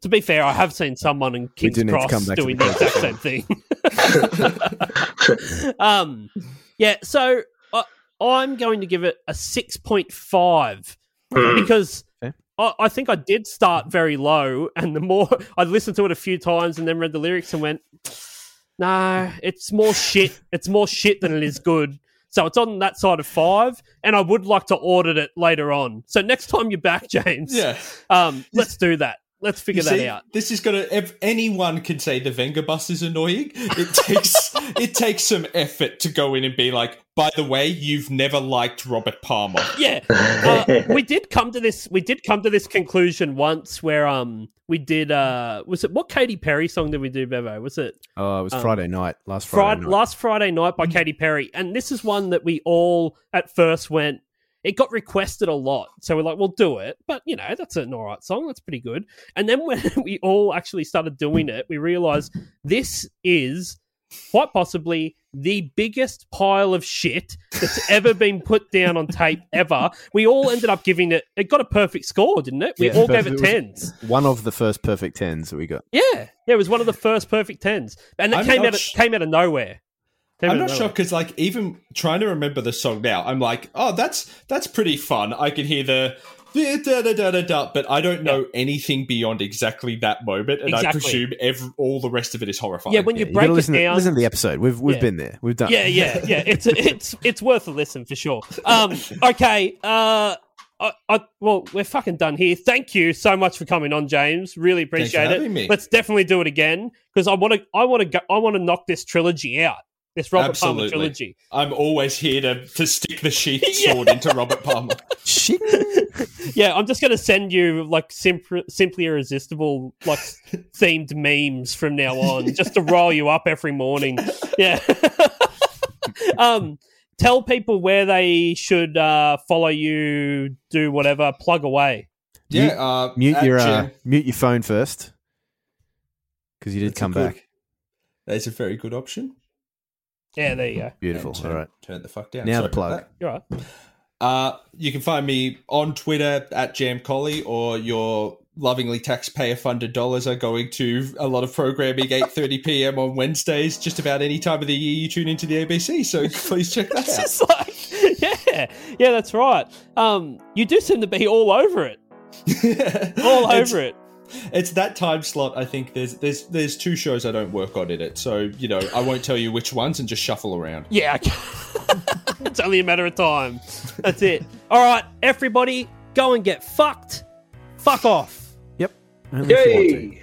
To be fair, I have seen someone in King's do Cross come back to doing the the exact same thing. um, yeah, so I, I'm going to give it a 6.5 because Okay. I, I think I did start very low, and the more I listened to it a few times and then read the lyrics and went, no, it's more shit. It's more shit than it is good. So it's on that side of five, and I would like to audit it later on. So next time you're back, James, Yeah. um, let's do that. Let's figure You that see, out. This is gonna. If anyone can say the Venga bus is annoying, it takes it takes some effort to go in and be like. By the way, you've never liked Robert Palmer. Yeah, uh, we did come to this. We did come to this conclusion once, where um, we did. Uh, was it what Katy Perry song did we do, Bevo? Was it Oh, it was Um, Friday night. Last Friday Friday, night. last Friday night by Katy Perry? And this is one that we all at first went. It got requested a lot, so we're like, "We'll do it." But you know, that's an alright song. That's pretty good. And then when we all actually started doing it, we realized this is quite possibly the biggest pile of shit that's ever been put down on tape ever. We all ended up giving it. It got a perfect score, didn't it? We Yeah, all gave it perfect. tens. One of the first perfect tens that we got. Yeah, yeah. It was one of the first perfect tens, and it I'm came not out. Of, sh- came out of nowhere. Came I'm not nowhere. sure because, like, even trying to remember the song now, I'm like, oh, that's that's pretty fun. I can hear the da da da da da, da but I don't know anything beyond exactly that moment, and I presume every, all the rest of it is horrifying. Yeah, when you You break gotta it listen, to, down. listen to the episode. We've we've Yeah. been there. We've done. yeah, yeah, yeah. It's it's it's worth a listen for sure. Um, okay. Uh, I, I, well, we're fucking done here. Thank you so much for coming on, James. Really for appreciate it. having me. Let's definitely do it again because I want to. I want to. go I want to knock this trilogy out. This Robert Palmer trilogy. I'm always here to, to stick the sheath sword into Robert Palmer. Yeah, I'm just going to send you like simp- simply irresistible like themed memes from now on, just to roll you up every morning. Yeah. um, tell people where they should uh, follow you, do whatever, plug away. Yeah, Mute- uh, Mute your uh, mute your phone first because you did That's a come good- back. That's a very good option. Yeah, there you go. Beautiful. Turn, All right. turn the fuck down. Now Sorry the plug. You're right. Uh, you can find me on Twitter at Jam Colley, or your lovingly taxpayer funded dollars are going to a lot of programming 8.30 p.m. on Wednesdays, just about any time of the year you tune into the ABC. So please check that out. just like, yeah, yeah, that's right. Um, you do seem to be all over it, all It's- over it. It's that time slot. I think there's there's there's two shows I don't work on in it, so you know I won't tell you which ones and just shuffle around. Yeah, it's only a matter of time. That's it. All right, everybody, go and get fucked. Fuck off. Yep. Only if you want to, Yay!